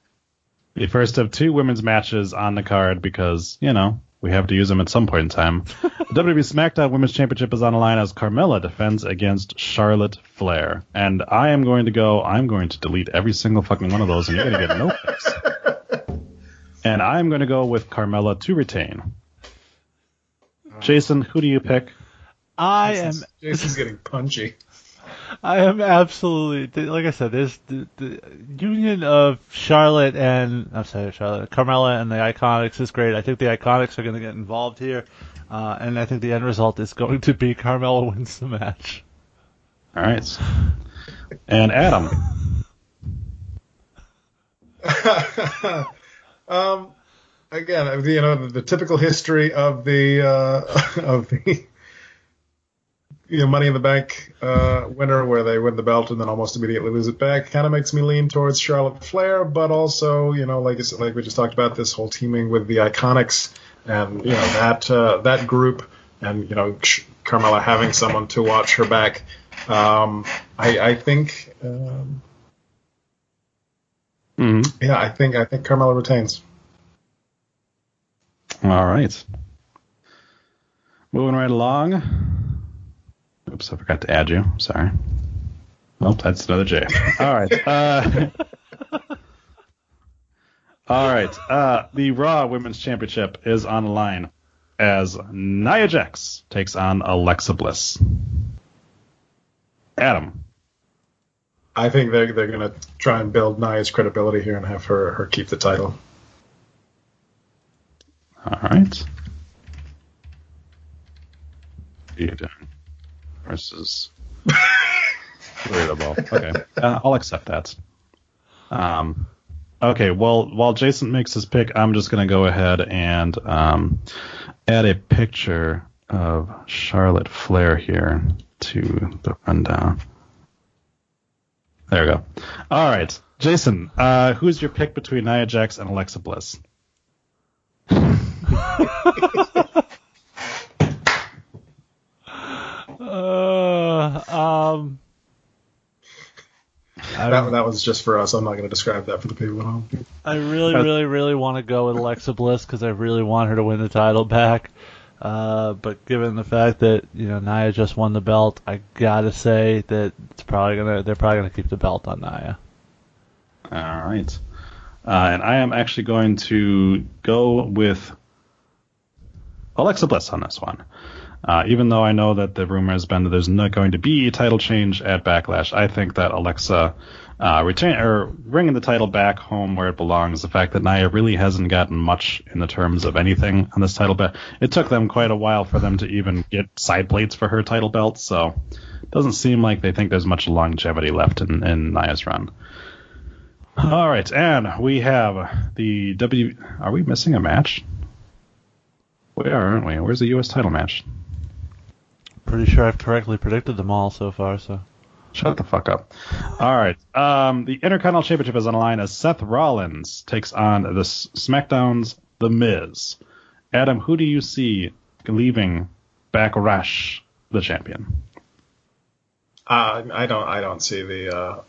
the first of two women's matches on the card because you know we have to use them at some point in time. The WWE SmackDown Women's Championship is on the line as Carmella defends against Charlotte Flair. And I am going to go, I'm going to delete every single fucking one of those, and you're going to get no picks. And I'm going to go with Carmella to retain. Jason, who do you pick? I am Jason's getting punchy. I am absolutely like I said. There's the, the union of Charlotte and I'm sorry, Charlotte, Carmella and the Iconics is great. I think the Iconics are going to get involved here, uh, and I think the end result is going to be Carmella wins the match. All right. And Adam. um, again, you know, the, the typical history of the uh, of the you know Money in the Bank uh, winner, where they win the belt and then almost immediately lose it back, kind of makes me lean towards Charlotte Flair. But also, you know, like I said, like we just talked about, this whole teaming with the Iconics and you know that uh, that group, and you know Carmella having someone to watch her back. Um, I, I think. Um, Mhm. yeah, I think I think Carmella retains. All right. Moving right along. Oops, I forgot to add you. Sorry. Nope, that's another J. All right. Uh, all right. Uh, the Raw Women's Championship is on the line as Nia Jax takes on Alexa Bliss. Adam. I think they're they're gonna try and build Nia's credibility here and have her her keep the title. All right. What are you doing? Versus. Readable. Okay. Uh, I'll accept that. Um, okay. Well, while Jason makes his pick, I'm just going to go ahead and um, add a picture of Charlotte Flair here to the rundown. There we go. All right. Jason, uh, who's your pick between Nia Jax and Alexa Bliss? Uh, um, I, That that was just for us. I'm not gonna describe that for the people at home. I really, really, really want to go with Alexa Bliss because I really want her to win the title back. Uh, but given the fact that you know Nia just won the belt, I gotta say that it's probably gonna they're probably gonna keep the belt on Nia. All right. Uh, and I am actually going to go with Alexa Bliss on this one. Uh, even though I know that the rumor has been that there's not going to be a title change at Backlash, I think that Alexa uh, or bringing the title back home where it belongs. The fact that Nia really hasn't gotten much in the terms of anything on this title belt. It took them quite a while for them to even get side plates for her title belt, so it doesn't seem like they think there's much longevity left in, in Nia's run. All right, and we have the W. Are we missing a match? We are, aren't we? Where's the U.S. title match? Pretty sure I've correctly predicted them all so far. So Shut the fuck up. All right. Um, the Intercontinental Championship is on the line as Seth Rollins takes on the SmackDown's The Miz. Adam, who do you see leaving Backlash the champion? Uh, I don't. I don't see the uh,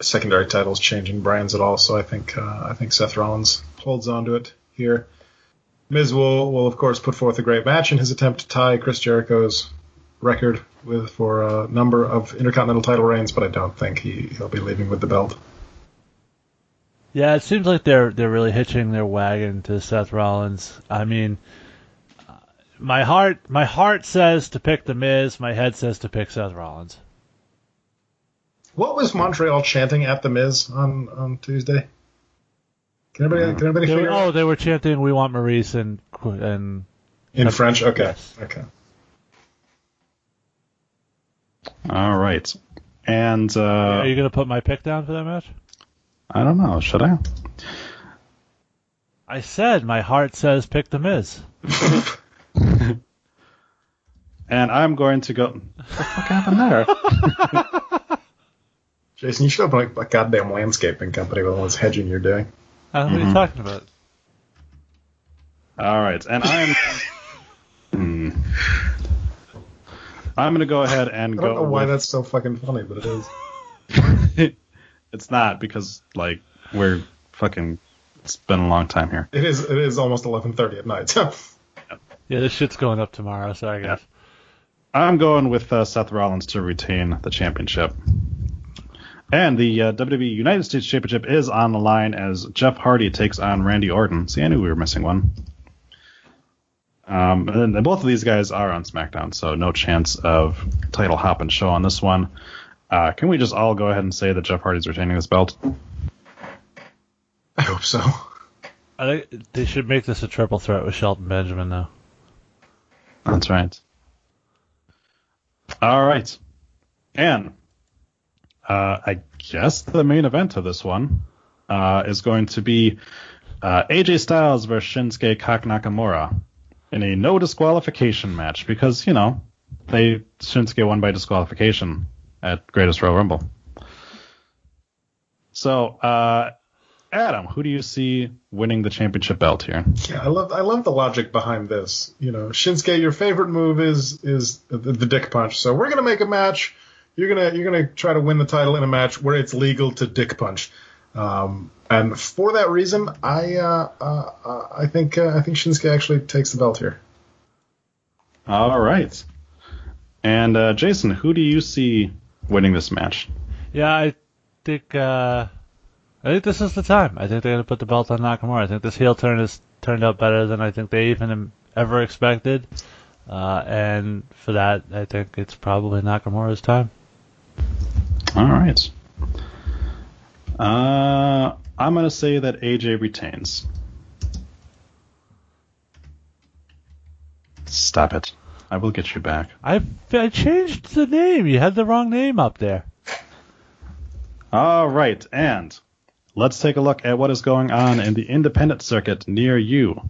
secondary titles changing brands at all. So I think. Uh, I think Seth Rollins holds on to it here. Miz will, will of course put forth a great match in his attempt to tie Chris Jericho's record with for a number of intercontinental title reigns, but I don't think he he'll be leaving with the belt. Yeah, it seems like they're they're really hitching their wagon to Seth Rollins. I mean, my heart my heart says to pick the Miz, my head says to pick Seth Rollins. What was Montreal chanting at the Miz on on Tuesday? Can anybody can anybody They were, oh, they were chanting "We want Maurice" and and In French, okay, Yes. okay. All right. And uh, are you gonna put my pick down for that match? I don't know. Should I? I said my heart says pick the Miz. And I'm going to go. What the fuck happened there? Jason, you should open like a goddamn landscaping company with all this hedging you're doing. I don't know what are you talking about? All right, and I'm. Hmm. I'm going to go ahead and I go. don't know why with- that's so fucking funny, but it is. it's not because like we're fucking. It's been a long time here. It is. It is almost 11:30 at night. So Yeah, this shit's going up tomorrow, so I guess. I'm going with uh, Seth Rollins to retain the championship. And the uh, WWE United States Championship is on the line as Jeff Hardy takes on Randy Orton. See, I knew we were missing one. Um, and then both of these guys are on SmackDown, so no chance of title hop and show on this one. Uh, can we just all go ahead and say that Jeff Hardy's retaining this belt? I hope so. I think they should make this a triple threat with Shelton Benjamin now. That's right. All right. And uh, I guess the main event of this one uh, is going to be uh, AJ Styles versus Shinsuke Nakamura in a no disqualification match because, you know, they Shinsuke won by disqualification at Greatest Royal Rumble. So, uh, Adam, who do you see winning the championship belt here? Yeah, I love I love the logic behind this. You know, Shinsuke, your favorite move is is the, the dick punch. So we're gonna make a match. You're gonna you're gonna try to win the title in a match where it's legal to dick punch. Um, and for that reason, I uh, uh, uh, I think uh, I think Shinsuke actually takes the belt here. All right. And uh, Jason, who do you see winning this match? Yeah, I think uh, I think this is the time. I think they're gonna put the belt on Nakamura. I think this heel turn has turned out better than I think they even ever expected. Uh, and for that, I think it's probably Nakamura's time. All right. Uh, I'm going to say that AJ retains. Stop it. I will get you back. I I changed the name. You had the wrong name up there. All right, and let's take a look at what is going on in the independent circuit near you.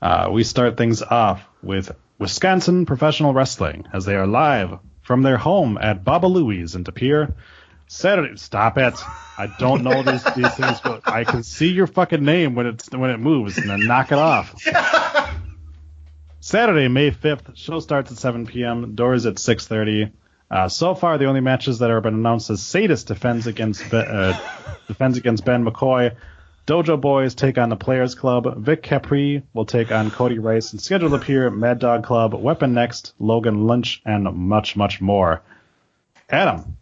Uh, we start things off with Wisconsin Professional Wrestling as they are live from their home at Baba Louie's in Pere. Saturday, stop it! I don't know these these things. but I can see your fucking name when it's when it moves, and then knock it off. Saturday, May 5th. Show starts at 7 p.m. Doors at 6:30. Uh, so far, the only matches that have been announced is Sadist defends against Be- uh, defends against Ben McCoy. Dojo Boys take on the Players Club. Vic Capri will take on Cody Rice. And scheduled appear Mad Dog Club, Weapon Next, Logan Lynch, and much, much more. Adam.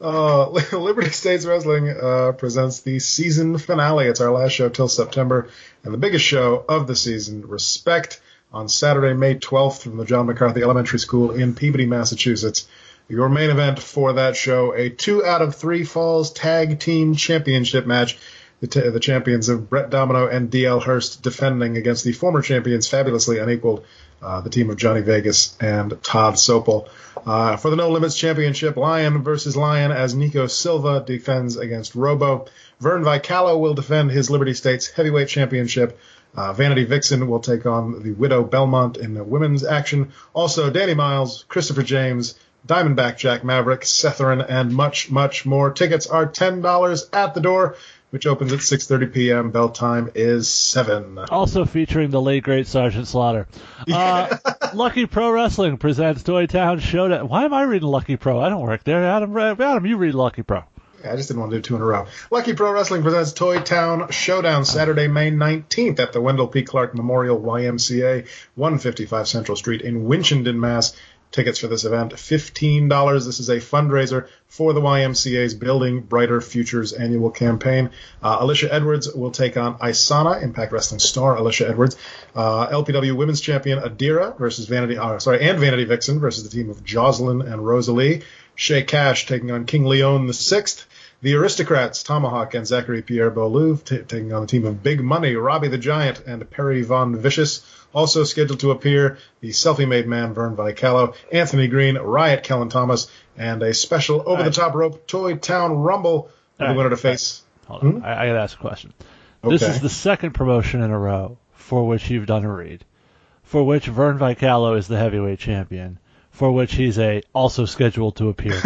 Uh, Liberty States Wrestling uh, presents the season finale. It's our last show till September, and the biggest show of the season, Respect, on Saturday, May 12th, from the John McCarthy Elementary School in Peabody, Massachusetts. Your main event for that show, a two out of three falls tag team championship match. The, t- the champions of Brett Domino and DL Hurst defending against the former champions, fabulously unequaled, uh, the team of Johnny Vegas and Todd Sopel. Uh, for the No Limits Championship, Lion versus Lion as Nico Silva defends against Robo. Vern Vicallo will defend his Liberty States Heavyweight Championship Uh, Vanity Vixen will take on the Widow Belmont in the women's action. Also, Danny Miles, Christopher James, Diamondback Jack Maverick, Setherin, and much, much more. Tickets are $10 at the door, which opens at 6.30 p.m. Bell time is 7. Also featuring the late great Sergeant Slaughter. Uh, Lucky Pro Wrestling presents Toy Town Showdown. Why am I reading Lucky Pro? I don't work there. Adam, Adam, you read Lucky Pro. Yeah, I just didn't want to do two in a row. Lucky Pro Wrestling presents Toy Town Showdown Saturday, May 19th at the Wendell P. Clark Memorial YMCA, 155 Central Street in Winchendon, Mass. Tickets for this event, $15. This is a fundraiser for the YMCA's Building Brighter Futures annual campaign. Uh, Alicia Edwards will take on Isana, Impact Wrestling star Alicia Edwards. Uh, LPW Women's Champion Adira versus Vanity, uh, sorry, and Vanity Vixen versus the team of Jocelyn and Rosalie. Shay Cash taking on King Leon Sixth. The Aristocrats, Tomahawk and Zachary Pierre Beaulieu, t- taking on the team of Big Money, Robbie the Giant, and Perry Von Vicious. Also scheduled to appear, the selfie-made man Vern Vicallo, Anthony Green, Riot Kellen Thomas, and a special over-the-top rope Toy Town Rumble. And the winner to face. Hold on. Hmm? I, I gotta ask a question. Okay. This is the second promotion in a row for which you've done a read, for which Vern Vicallo is the heavyweight champion, for which he's a also scheduled to appear.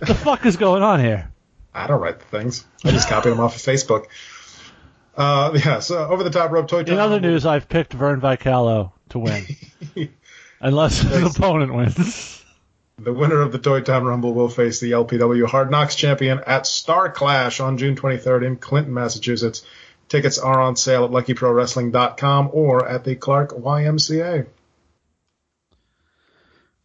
the fuck is going on here? I don't write the things. I just copy them off of Facebook. Uh, yeah, so over the top rope Toy In other news, I've picked Vern Vicallo to win, unless his opponent wins. The winner of the Toy Town Rumble will face the LPW Hard Knocks champion at Star Clash on June 23rd in Clinton, Massachusetts. Tickets are on sale at luckyprowrestling.com or at the Clark YMCA.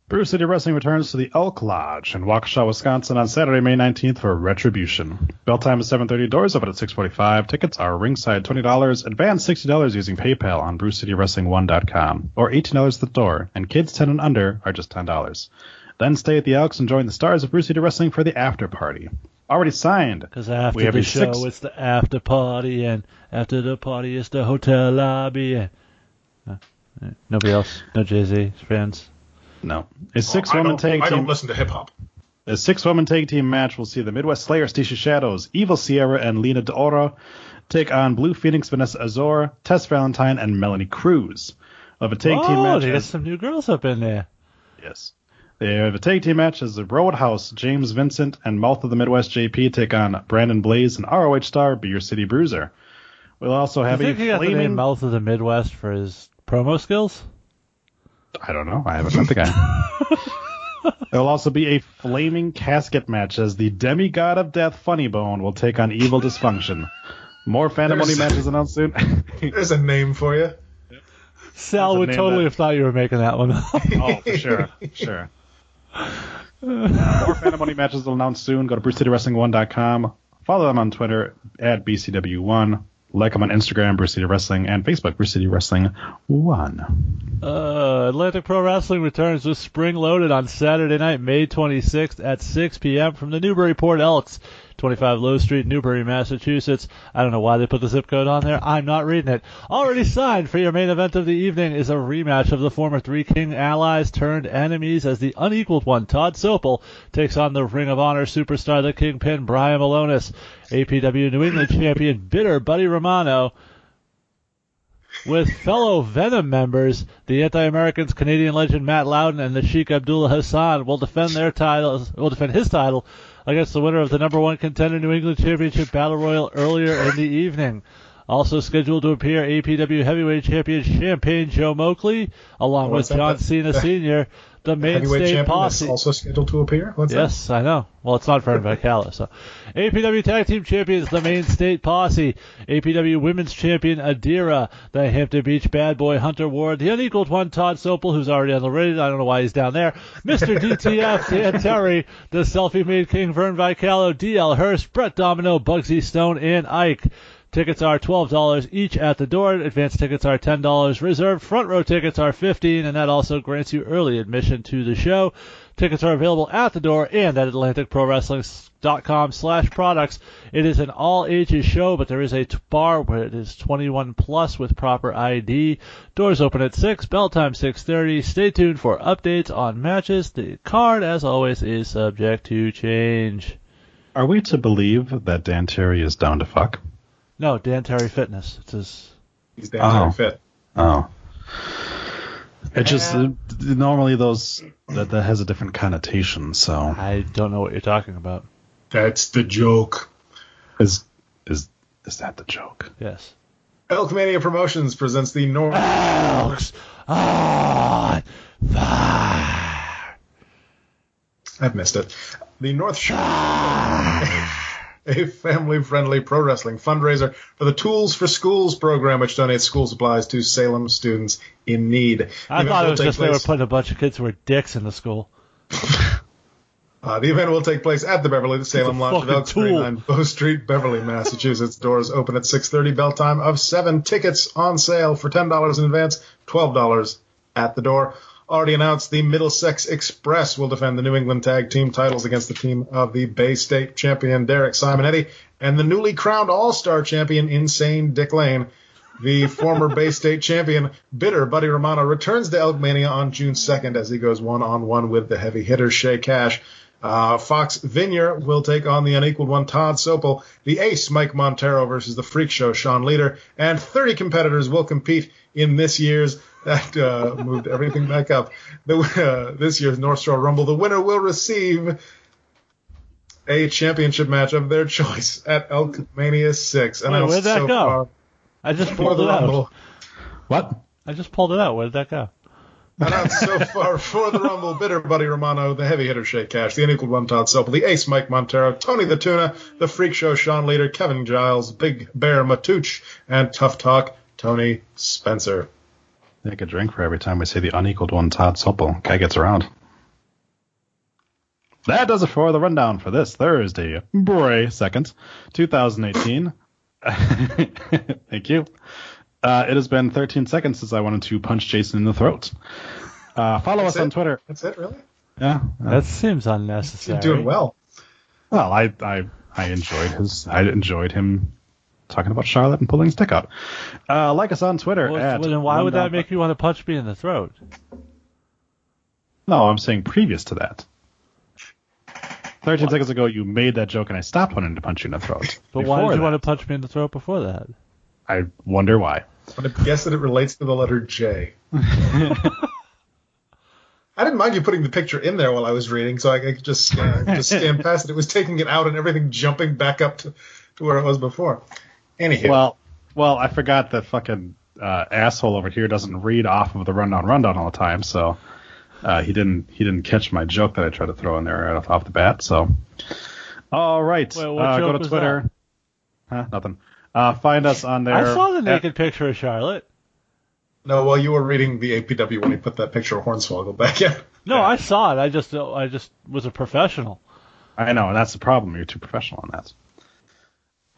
Brew City Wrestling returns to the Elk Lodge in Waukesha, Wisconsin on Saturday, May 19th for Retribution. Bell time is 7.30, doors open at 6.45. Tickets are ringside $20, advance $60 using PayPal on BrewCityWrestling1.com, or $18 at the door, and kids 10 and under are just $10. Then stay at the Elks and join the stars of Brew City Wrestling for the after party. Already signed. Because after the show, six- it's the after party, and after the party, it's the hotel lobby. And, uh, uh, nobody else? No Jay Z fans? No. A six I woman don't, tag I team. don't listen to hip hop. A six woman tag team match will see the Midwest Slayers, Tisha Shadows, Evil Sierra, and Lena D'Oro take on Blue Phoenix, Vanessa Azor, Tess Valentine, and Melanie Cruz. Of a tag team oh, match, they got some new girls up in there. yes. They have a tag team match as the Roadhouse, James Vincent, and Mouth of the Midwest JP take on Brandon Blaze and ROH star Beer City Bruiser. We'll also I have think a he got the name flaming. Mouth of the Midwest for his promo skills. I don't know. I haven't met the guy. There'll also be a flaming casket match as the demigod of death, Funny Bone, will take on Evil Dysfunction. More Phantom Money matches announced soon. There's a name for you. Sal would totally that- have thought you were making that one. up. oh, for sure, sure. More Phantom Money matches will announce soon. Go to BrewCityWrestling1.com. Follow them on Twitter at BCW1. Like them on Instagram, Brew City Wrestling, and Facebook, Brew City Wrestling 1. Uh, Atlantic Pro Wrestling returns with Spring Loaded on Saturday night, May 26th at 6 p.m. from the Newburyport Elks, 25 Low Street, Newbury, Massachusetts. I don't know why they put the zip code on there. I'm not reading it. Already signed for your main event of the evening is a rematch of the former Three King allies turned enemies as the unequaled one, Todd Sopel, takes on the Ring of Honor superstar, the Kingpin, Brian Milonas. APW New England champion, Bitter Buddy Romano with fellow Venom members, the anti-Americans Canadian legend Matt Loudon and the Sheikh Abdullah Hassan will defend their titles. Will defend his title against the winner of the number one contender New England Championship Battle Royal earlier in the evening. Also scheduled to appear APW Heavyweight Champion Champagne Joe Moakley, along What's with? John The- Cena Sr., the mainstay champion posse. also scheduled to appear. What's Yes, I know. Well, it's not Vern Vicallo, so. APW Tag Team Champions, the Maine State Posse. APW Women's Champion, Adira. The Hampton Beach Bad Boy, Hunter Ward. The unequaled one, Todd Sopel, who's already on the radio. I don't know why he's down there. Mr. DTF, Dan Terry. The selfie-made King, Vern Vicallo. DL Hurst, Brett Domino, Bugsy Stone, and Ike. Tickets are $12 each at the door. Advance tickets are $10. Reserved front row tickets are 15 and that also grants you early admission to the show. Tickets are available at the door and at AtlanticProWrestling.com slash products. It is an all ages show, but there is a bar where it is 21 plus with proper ID. Doors open at 6, bell time 6.30. Stay tuned for updates on matches. The card, as always, is subject to change. Are we to believe that Dan Terry is down to fuck? No, Dan Terry Fitness. It's his He's damn Oh. very fit. Oh. It just uh, normally those that that has a different connotation. So I don't know what you're talking about. That's the joke. is is is that the joke? Yes. Elkmania Promotions presents the North. Elks on fire. I've missed it. The North Shore. A family-friendly pro wrestling fundraiser for the Tools for Schools program, which donates school supplies to Salem students in need. I thought it was just they were putting a bunch of kids who were dicks in the school. Uh, the event will take place at the Beverly Salem a Lounge of tool. 39 Bow Street, Beverly, Massachusetts. Doors open at 6:30. Bell time of seven. Tickets on sale for ten dollars in advance, twelve dollars at the door. Already announced, the Middlesex Express will defend the New England Tag Team titles against the team of the Bay State champion Derek Simonetti and the newly crowned All-Star champion Insane Dick Lane. The former Bay State champion, bitter Buddy Romano, returns to Elkmania on June 2nd as he goes one-on-one with the heavy hitter Shay Cash. Uh, Fox Vineyard will take on the unequaled one Todd Sopel, the ace Mike Montero versus the freak show Sean Leader, and 30 competitors will compete in this year's that uh, moved everything back up. The, uh, this year's North Shore Rumble. The winner will receive a championship match of their choice at Elkmania 6. Wait, where'd that so go? far I just pulled it out. Rumble. What? I just pulled it out. Where did that go? Announced so far for the Rumble, Bitter Buddy Romano, the heavy hitter Shea Cash, the unequaled one Todd Sopel, the ace Mike Montero, Tony the Tuna, the freak show Sean Leader, Kevin Giles, Big Bear Matooch, and Tough Talk Tony Spencer. Take a drink for every time we say the unequaled one. Todd Sopel. Guy gets around. That does it for the rundown for this Thursday, Bray second, 2018. Thank you. Uh, it has been 13 seconds since I wanted to punch Jason in the throat. Uh, follow That's us on? Twitter. That's it, really? Yeah. uh, That seems unnecessary. You're doing well. Well, I, I I enjoyed his I enjoyed him talking about Charlotte and pulling his dick out. Uh, like us on Twitter Well, at then why would that make you want to punch me in the throat? No, I'm saying previous to that. Thirteen seconds ago, you made that joke, and I stopped wanting to punch you in the throat. But why did you that, want to punch me in the throat before that? I wonder why. I'm going to guess that it relates to the letter J. I didn't mind you putting the picture in there while I was reading, so I could just scan, just scan past it. It was taking it out and everything jumping back up to, to where it was before. Anywho, Well, well, I forgot that fucking uh, asshole over here doesn't read off of the rundown rundown all the time, so uh, he didn't he didn't catch my joke that I tried to throw in there right off, off the bat. So, all right, Wait, what uh, go to Twitter. Huh? Nothing. Uh, find us on there. I saw the at- naked picture of Charlotte. no, while you were reading the APW when he put that picture of Hornswoggle back in. No, I saw it. I just I just was a professional. I know, and that's the problem. You're too professional on that.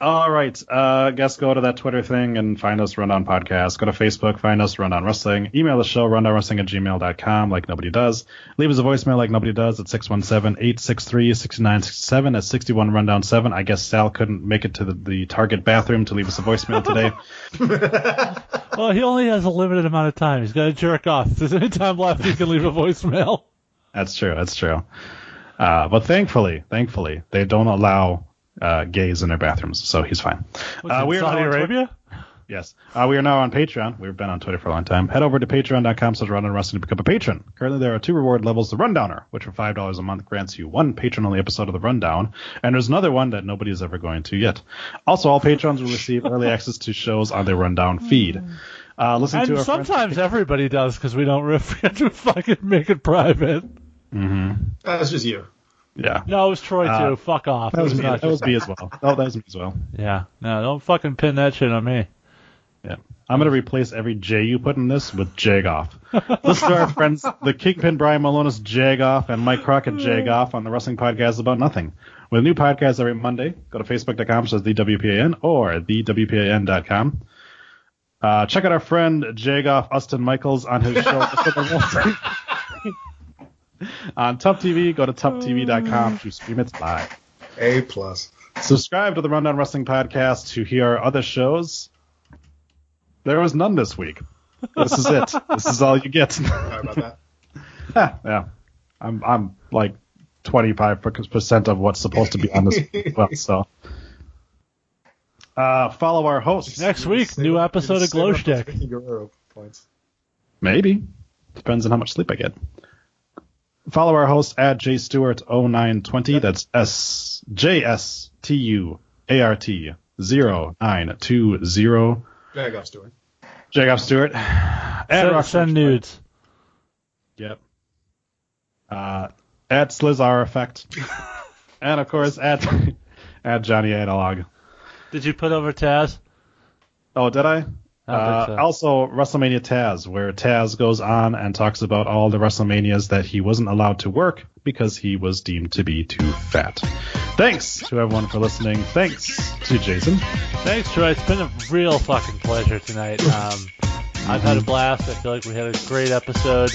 All right, uh, guess go to that Twitter thing and find us Rundown Podcast. Go to Facebook, find us Rundown Wrestling. Email the show, rundownwrestling at gmail.com, like nobody does. Leave us a voicemail like nobody does at 617-863-6967 at 61 Rundown 7. I guess Sal couldn't make it to the, the Target bathroom to leave us a voicemail today. Well, he only has a limited amount of time. He's got to jerk off. If there's any time left, he can leave a voicemail. That's true. That's true. Uh, but thankfully, thankfully, they don't allow uh, gays in their bathrooms, so he's fine. Uh, we are Saudi now Twi- Arabia? Yes. Uh, we are now on Patreon. We've been on Twitter for a long time. Head over to patreon.com slash rundown wrestling to become a patron. Currently, there are two reward levels. The Rundowner, which for $5 a month grants you one patron-only episode of The Rundown. And there's another one that nobody is ever going to yet. Also, all patrons will receive early access to shows on their Rundown feed. Uh, listen And to our friends- sometimes everybody does because we don't riff. Have to fucking make it private. That's just you. Yeah. No, it was Troy Uh, too. Fuck off. That It was, me, that was me as well. Oh, that was me as well. Yeah. No, don't fucking pin that shit on me. Yeah. I'm going to replace every J you put in this with Jagoff. Listen to our friends, the Kingpin Brian Milonas Jagoff and Mike Crockett Jagoff on the Wrestling Podcast About Nothing. With a new podcast every Monday, go to facebook.com slash thewpan or thewpan.com. Uh, check out our friend Jagoff Austin Michaels on his show on Tub TV. Go to tubtv.com to stream it live. A plus. Subscribe to the Rundown Wrestling Podcast to hear our other shows. There was none this week. This is it. this is all you get. Sorry about that. yeah, yeah. I'm I'm like 25 percent of what's supposed to be on this as well. So Uh, follow our hosts. Next week, new episode of Glow Stick. Vickie Guerrero points. Maybe. Depends on how much sleep I get. Follow our host at jstewart0920. That's S J S T U A R T 0920. Jag Stewart. Stuart. Jacob Stewart. At Send, send nudes. Yep. Uh, at Slizar Effect. and of course at at Johnny Analog. Did you put over Taz? Oh, did I? Uh, so. Also, WrestleMania Taz, where Taz goes on and talks about all the WrestleManias that he wasn't allowed to work because he was deemed to be too fat. Thanks to everyone for listening. Thanks to Jason. Thanks, Troy. It's been a real fucking pleasure tonight. Um, I've had a blast. I feel like we had a great episode.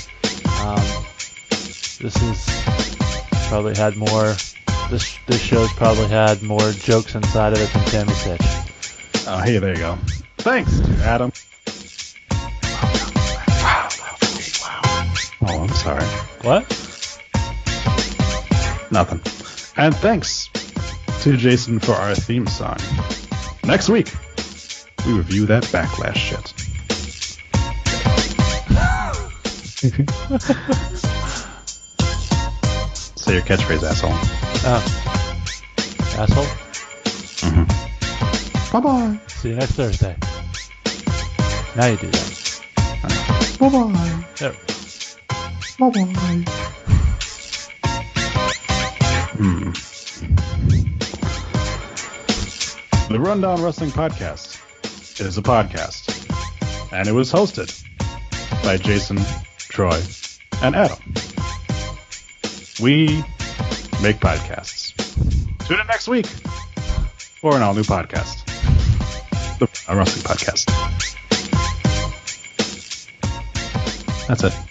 Um, this is probably had more. This this show's probably had more jokes inside of it than Tammy Sytch. Oh, hey, there you go. Thanks Adam. Oh, I'm sorry. What? Nothing. And thanks to Jason for our theme song. Next week, we review that backlash shit. Say your catchphrase, asshole. Oh. Asshole. Mm-hmm. Bye bye. See you next Thursday. Now you do that. Bye bye. There. Bye bye. Hmm. The Rundown Wrestling Podcast is a podcast, and it was hosted by Jason, Troy, and Adam. We make podcasts. Tune in next week for an all new podcast, Rundown Wrestling Podcast. That's it.